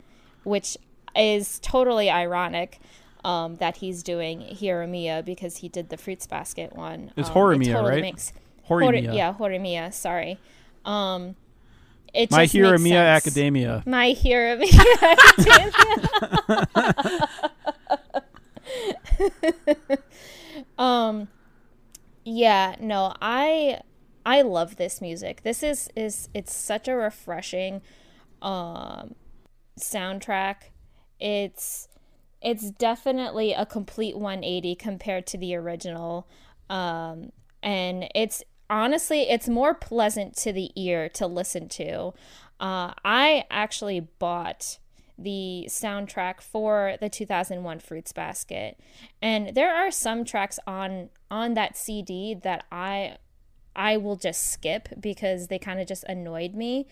which is totally ironic. Um, that he's doing Hiromiya because he did the Fruits Basket one. It's um, it Horimiya, totally right? Makes, Horimiya. Hor- yeah, Horimiya. Sorry. Um, it My Hero Mia sense. Academia. My Hero Academia. [LAUGHS] um yeah, no, I I love this music. This is is it's such a refreshing um soundtrack. It's it's definitely a complete 180 compared to the original. Um and it's honestly it's more pleasant to the ear to listen to. Uh I actually bought the soundtrack for the 2001 Fruits Basket. And there are some tracks on on that CD that I I will just skip because they kind of just annoyed me.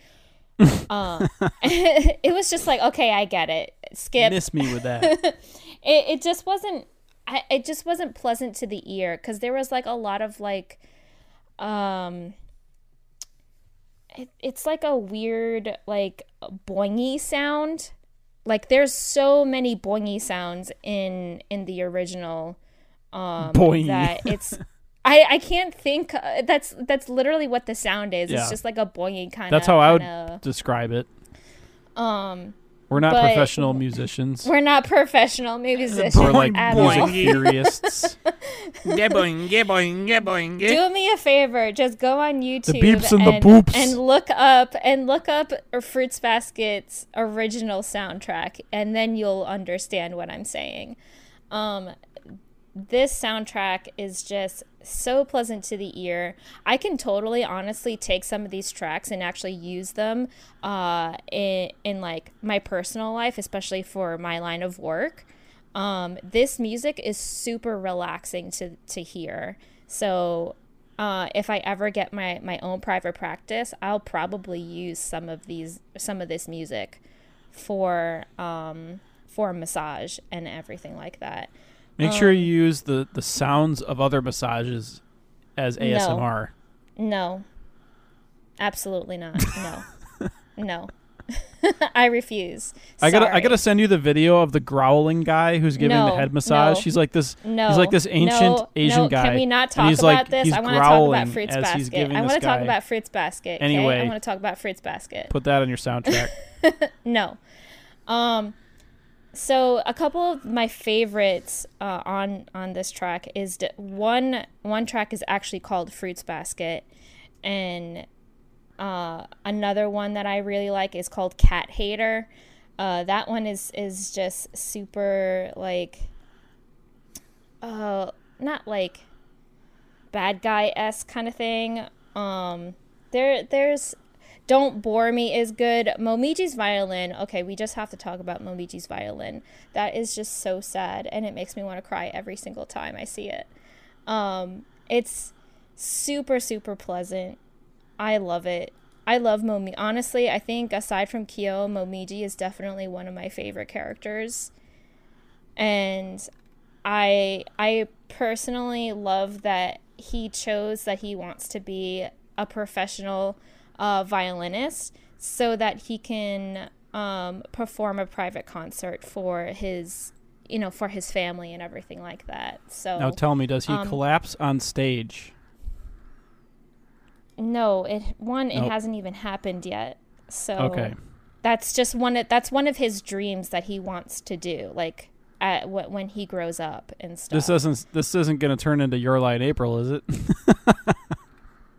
[LAUGHS] um, [LAUGHS] it was just like, okay, I get it. Skip. Miss me with that. [LAUGHS] it, it just wasn't I, it just wasn't pleasant to the ear because there was like a lot of like um it, it's like a weird like boingy sound like there's so many boingy sounds in in the original um Boingy. that it's [LAUGHS] I, I can't think uh, that's that's literally what the sound is Yeah. it's just like a boingy kind of That's how I would describe it. um We're not But- professional musicians. we're not professional musicians We're like at music all. Theorists. [LAUGHS] Yeah, boing, yeah, boing, yeah, boing, yeah. do me a favor just go on youtube beeps and the boops. and look up and look up fruits basket's original soundtrack and then you'll understand what i'm saying um this soundtrack is just so pleasant to the ear. I can totally honestly take some of these tracks and actually use them uh, in, in like my personal life, especially for my line of work. Um, this music is super relaxing to, to hear. So uh, if I ever get my, my own private practice, I'll probably use some of these some of this music for um, for massage and everything like that. Make sure Um, you use the, the sounds of other massages as ASMR. No. Absolutely not. No. [LAUGHS] no. [LAUGHS] I refuse. I gotta I gotta send you the video of the growling guy who's giving the head massage. no, He's like this. No. He's like this ancient no, Asian no. guy. Can we not talk about like- this? I want to talk about he's Basket. I want to talk about Fruits Basket. okay? Anyway. I want to talk about Fruits Basket. Put that on your soundtrack. [LAUGHS] No. Um so a couple of my favorites uh, on on this track is d- one one track is actually called Fruits Basket and uh, another one that I really like is called Cat Hater. Uh, that one is is just super like uh not like bad guy s kind of thing. Um there there's don't Bore Me is good. Momiji's violin. Okay, we just have to talk about Momiji's violin. That is just so sad and it makes me want to cry every single time I see it. Um it's super super pleasant. I love it. I love Momiji. Honestly, I think aside from Kyo, Momiji is definitely one of my favorite characters. And I I personally love that he chose that he wants to be a professional uh, violinist so that he can um, perform a private concert for his you know for his family and everything like that. So now tell me, does he um, collapse on stage? no, it one it Nope. hasn't even happened yet. So Okay. that's just one of, that's one of his dreams that he wants to do like at wh- when he grows up and stuff. This doesn't. This isn't going to turn into Your Lie in April, is it? [LAUGHS]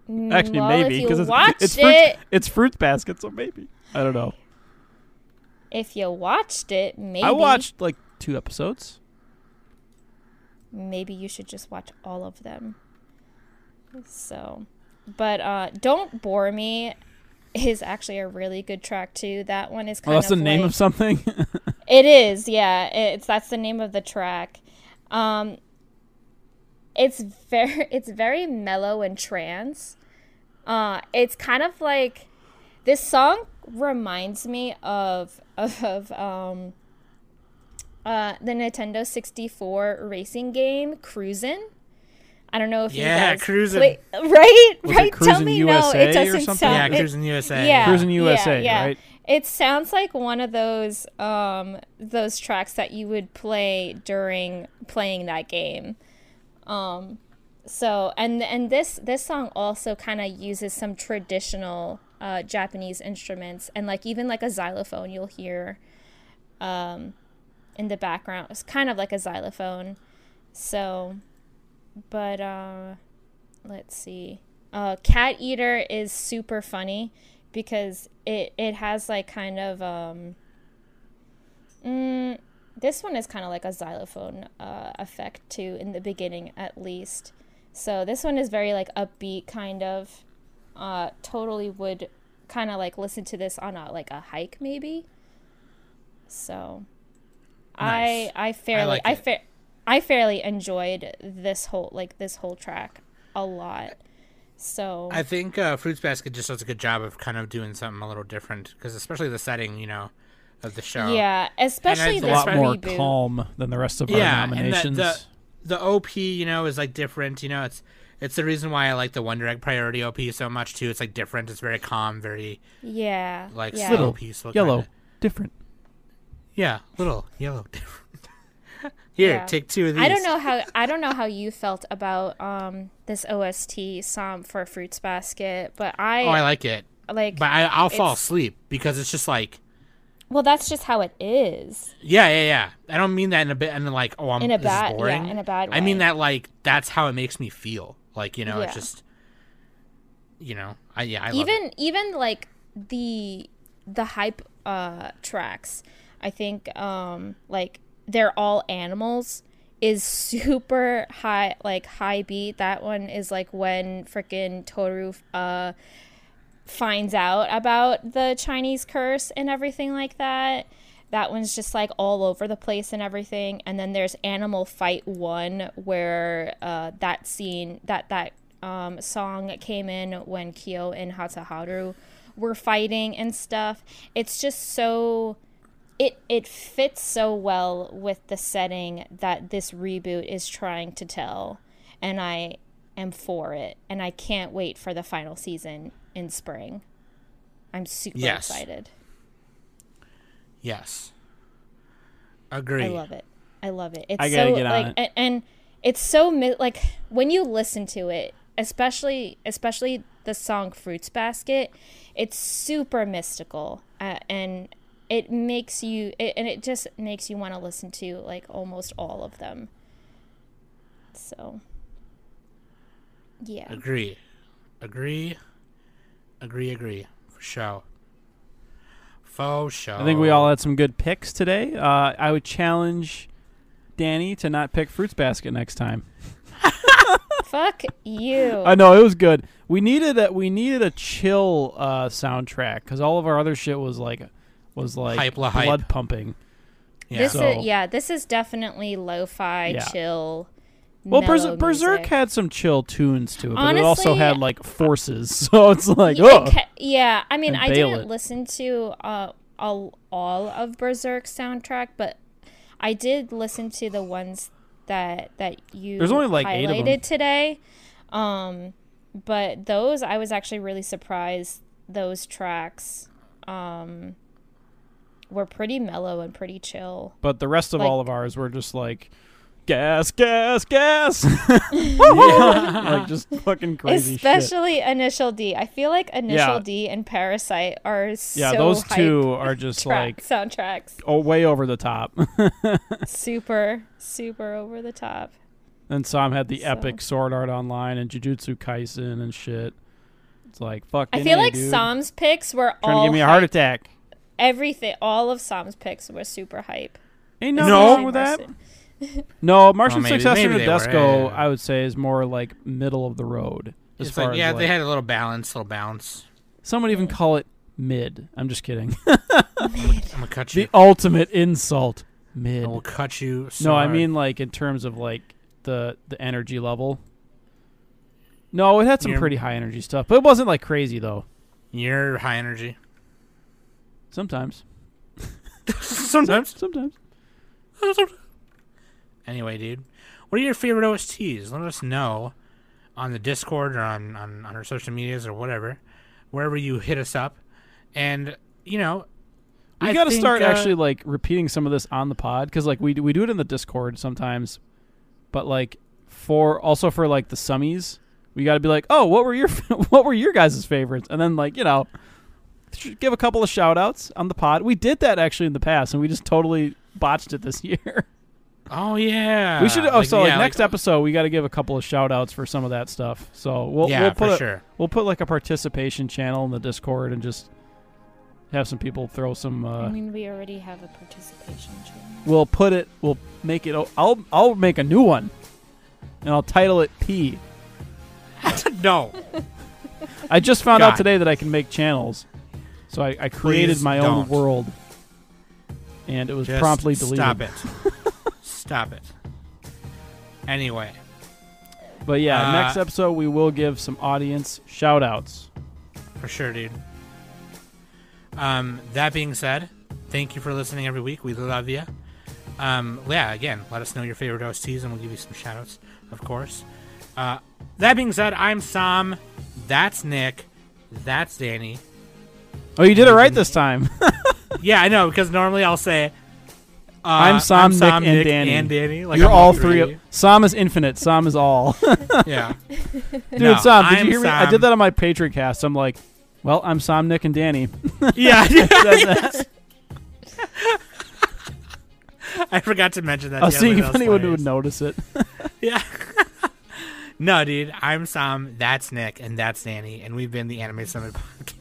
Mm, Actually, well, maybe because it's it's it, fruit, it's fruit basket, so maybe I don't know. if you watched it, maybe I watched like two episodes. maybe you should just watch all of them. So, but uh, don't bore me is actually a really good track too. That one is Oh, kind that's the name like, of something. [LAUGHS] It is, yeah. It's that's the name of the track. Um, it's very [LAUGHS] it's very mellow and trance. Uh, it's kind of like this song reminds me of of um uh the Nintendo 64 racing game Cruisin'. I don't know if Yeah, you guys Cruisin'. play- [LAUGHS] right? Was it right? Tell me USA no. It doesn't something? sound. yeah, it- Cruising USA. yeah, Cruisin' yeah, USA, yeah. right? It sounds like one of those um those tracks that you would play during playing that game. Um so and and this this song also kind of uses some traditional uh Japanese instruments and like even like a xylophone you'll hear um in the background. It's kind of like a xylophone. So but uh let's see. Uh Cat Eater is super funny because it it has like kind of um mm, this one is kind of like a xylophone uh, effect too in the beginning at least. So this one is very like upbeat kind of. Uh totally would kind of like listen to this on a like a hike maybe. So Nice. i i fairly like i, fa- I fairly enjoyed this whole like this whole track a lot. So I think uh, Fruits Basket just does a good job of kind of doing something a little different because especially the setting, you know, of the show. yeah especially it's a lot more reboot. calm than the rest of our yeah, and the, the the OP, you know, is like different. You know, it's it's the reason why I like the Wonder Egg Priority OP so much too. It's like different. It's very calm, very Yeah. like yeah. slow peaceful. Yellow, kinda. different. Yeah, little yellow [LAUGHS] different. Here, Yeah. take two of these. I don't know how I don't know how you felt about um this OST song for Fruits Basket, but I Oh, I like it, like but I, I'll fall asleep because it's just like. Well that's just how it is. Yeah, yeah, yeah. I don't mean that in a bit, and like, oh, I'm In a bad- yeah, in a bad Way. I mean that like that's how it makes me feel. Like you know, it's just, you know, I yeah, I love even it. even like the the hype uh tracks, I think um like they're all animals is super high like high beat. That one is like when freaking Tohru uh finds out about the Chinese curse and everything like that. That one's just like all over the place and everything. And then there's Animal Fight One, where uh, that scene, that that um, song came in when Kyo and Hatsuharu were fighting and stuff. It's just so it it fits so well with the setting that this reboot is trying to tell and i am for it, and I can't wait for the final season in spring. I'm super Yes. excited. Yes. Agree. I love it. I love it. It's I gotta so get on like it. a- and it's so mi- like when you listen to it, especially especially the song Fruits Basket, it's super mystical uh, and it makes you it, and it just makes you want to listen to like almost all of them. So yeah. Agree. Agree. Agree, agree. For sure. Faux show. I think we all had some good picks today. Uh, I would challenge Danny to not pick Fruits Basket next time. [LAUGHS] Fuck you. I know it was good. We needed a we needed a chill uh, soundtrack because all of our other shit was like was like Hype la hype. blood pumping. Yeah. This So- is yeah, this is definitely lo-fi, Yeah. chill. Well, Berser- Berserk had some chill tunes to it, but it also had like forces. [LAUGHS] So it's like, Yeah, oh, ca- yeah, I mean, I didn't it. listen to uh, all all of Berserk's soundtrack, but I did listen to the ones that that you There's only, like, eight of 'em. highlighted today. Um, but those I was actually really surprised. Those tracks um, were pretty mellow and pretty chill. but the rest of like- all of ours were just like gas, gas, gas, [LAUGHS] like just fucking crazy shit. Especially Initial D. I feel like Initial Yeah. D and Parasyte are so Yeah, those hype two are [LAUGHS] just track like soundtracks. oh, way over the top. [LAUGHS] super super over the top. And Sam had the So- epic Sword Art Online and Jujutsu Kaisen and shit. It's like fucking. I feel like dude. Sam's picks were trying all to give me a heart hype. attack. Everything, all of Sam's picks were super hype. Ain't nothing No. wrong with that. [LAUGHS] No, Martian maybe- Successor maybe to they were, Desco, yeah. I would say, is more like middle of the road. As It's far like, as yeah, like, they had a little balance, little bounce. some would even call it mid. I'm just kidding. [LAUGHS] [LAUGHS] I'm gonna cut you. the ultimate insult, mid. I will cut you. So No, I mean like in terms of like the the energy level. No, it had some You're- pretty high energy stuff, but it wasn't like crazy though. you're high energy. Sometimes, Sometimes. sometimes. Anyway, dude, what are your favorite OSTs? Let us know on the Discord or on, on, on our social medias or whatever, wherever you hit us up. And, you know, We I got to start uh, actually like repeating some of this on the pod because like we do- we do it in the Discord sometimes, but like for also for like the summies, we got to be like, oh, what were your [LAUGHS] what were your guys' favorites, and then like you know, give a couple of shout outs on the pod. We did that actually in the past, and we just totally botched it this [LAUGHS] year. Oh, yeah. we should. Oh, so like yeah, next episode, we got to give a couple of shout outs for some of that stuff. So we'll yeah, we'll put for a, sure. we'll put like a participation channel in the Discord and just have some people throw some. Uh, I mean, we already have a participation channel. we'll put it we'll make it i'll i'll make a new one and i'll title it p [LAUGHS] no. i just found out today that i can make channels so i, I created Please my own don't. world and it was Just promptly deleted Stop it. [LAUGHS] stop it. Anyway, but yeah Uh, next episode we will give some audience shout outs for sure, dude. Um, that being said, thank you for listening every week. We love you. Um, yeah, again, let us know your favorite OSTs and we'll give you some shout outs, of course. Uh, that being said, I'm Sam. That's Nick. That's Danny. oh you did it right this time [LAUGHS] Yeah, I know, because normally I'll say. Uh, I'm Sam, Nick, and Nick, Danny. and Danny. Like you're I'm all three of sam is infinite sam is all [LAUGHS] Yeah. [LAUGHS] dude No, sam did I'm you hear me i did that on my patreon cast i'm like well i'm sam nick and danny [LAUGHS] Yeah. That's- I forgot to mention that. i was Yeah, seeing if anyone would notice it Yeah. no, dude. I'm Sam. That's Nick, and that's Danny, and we've been the Anime Summit podcast.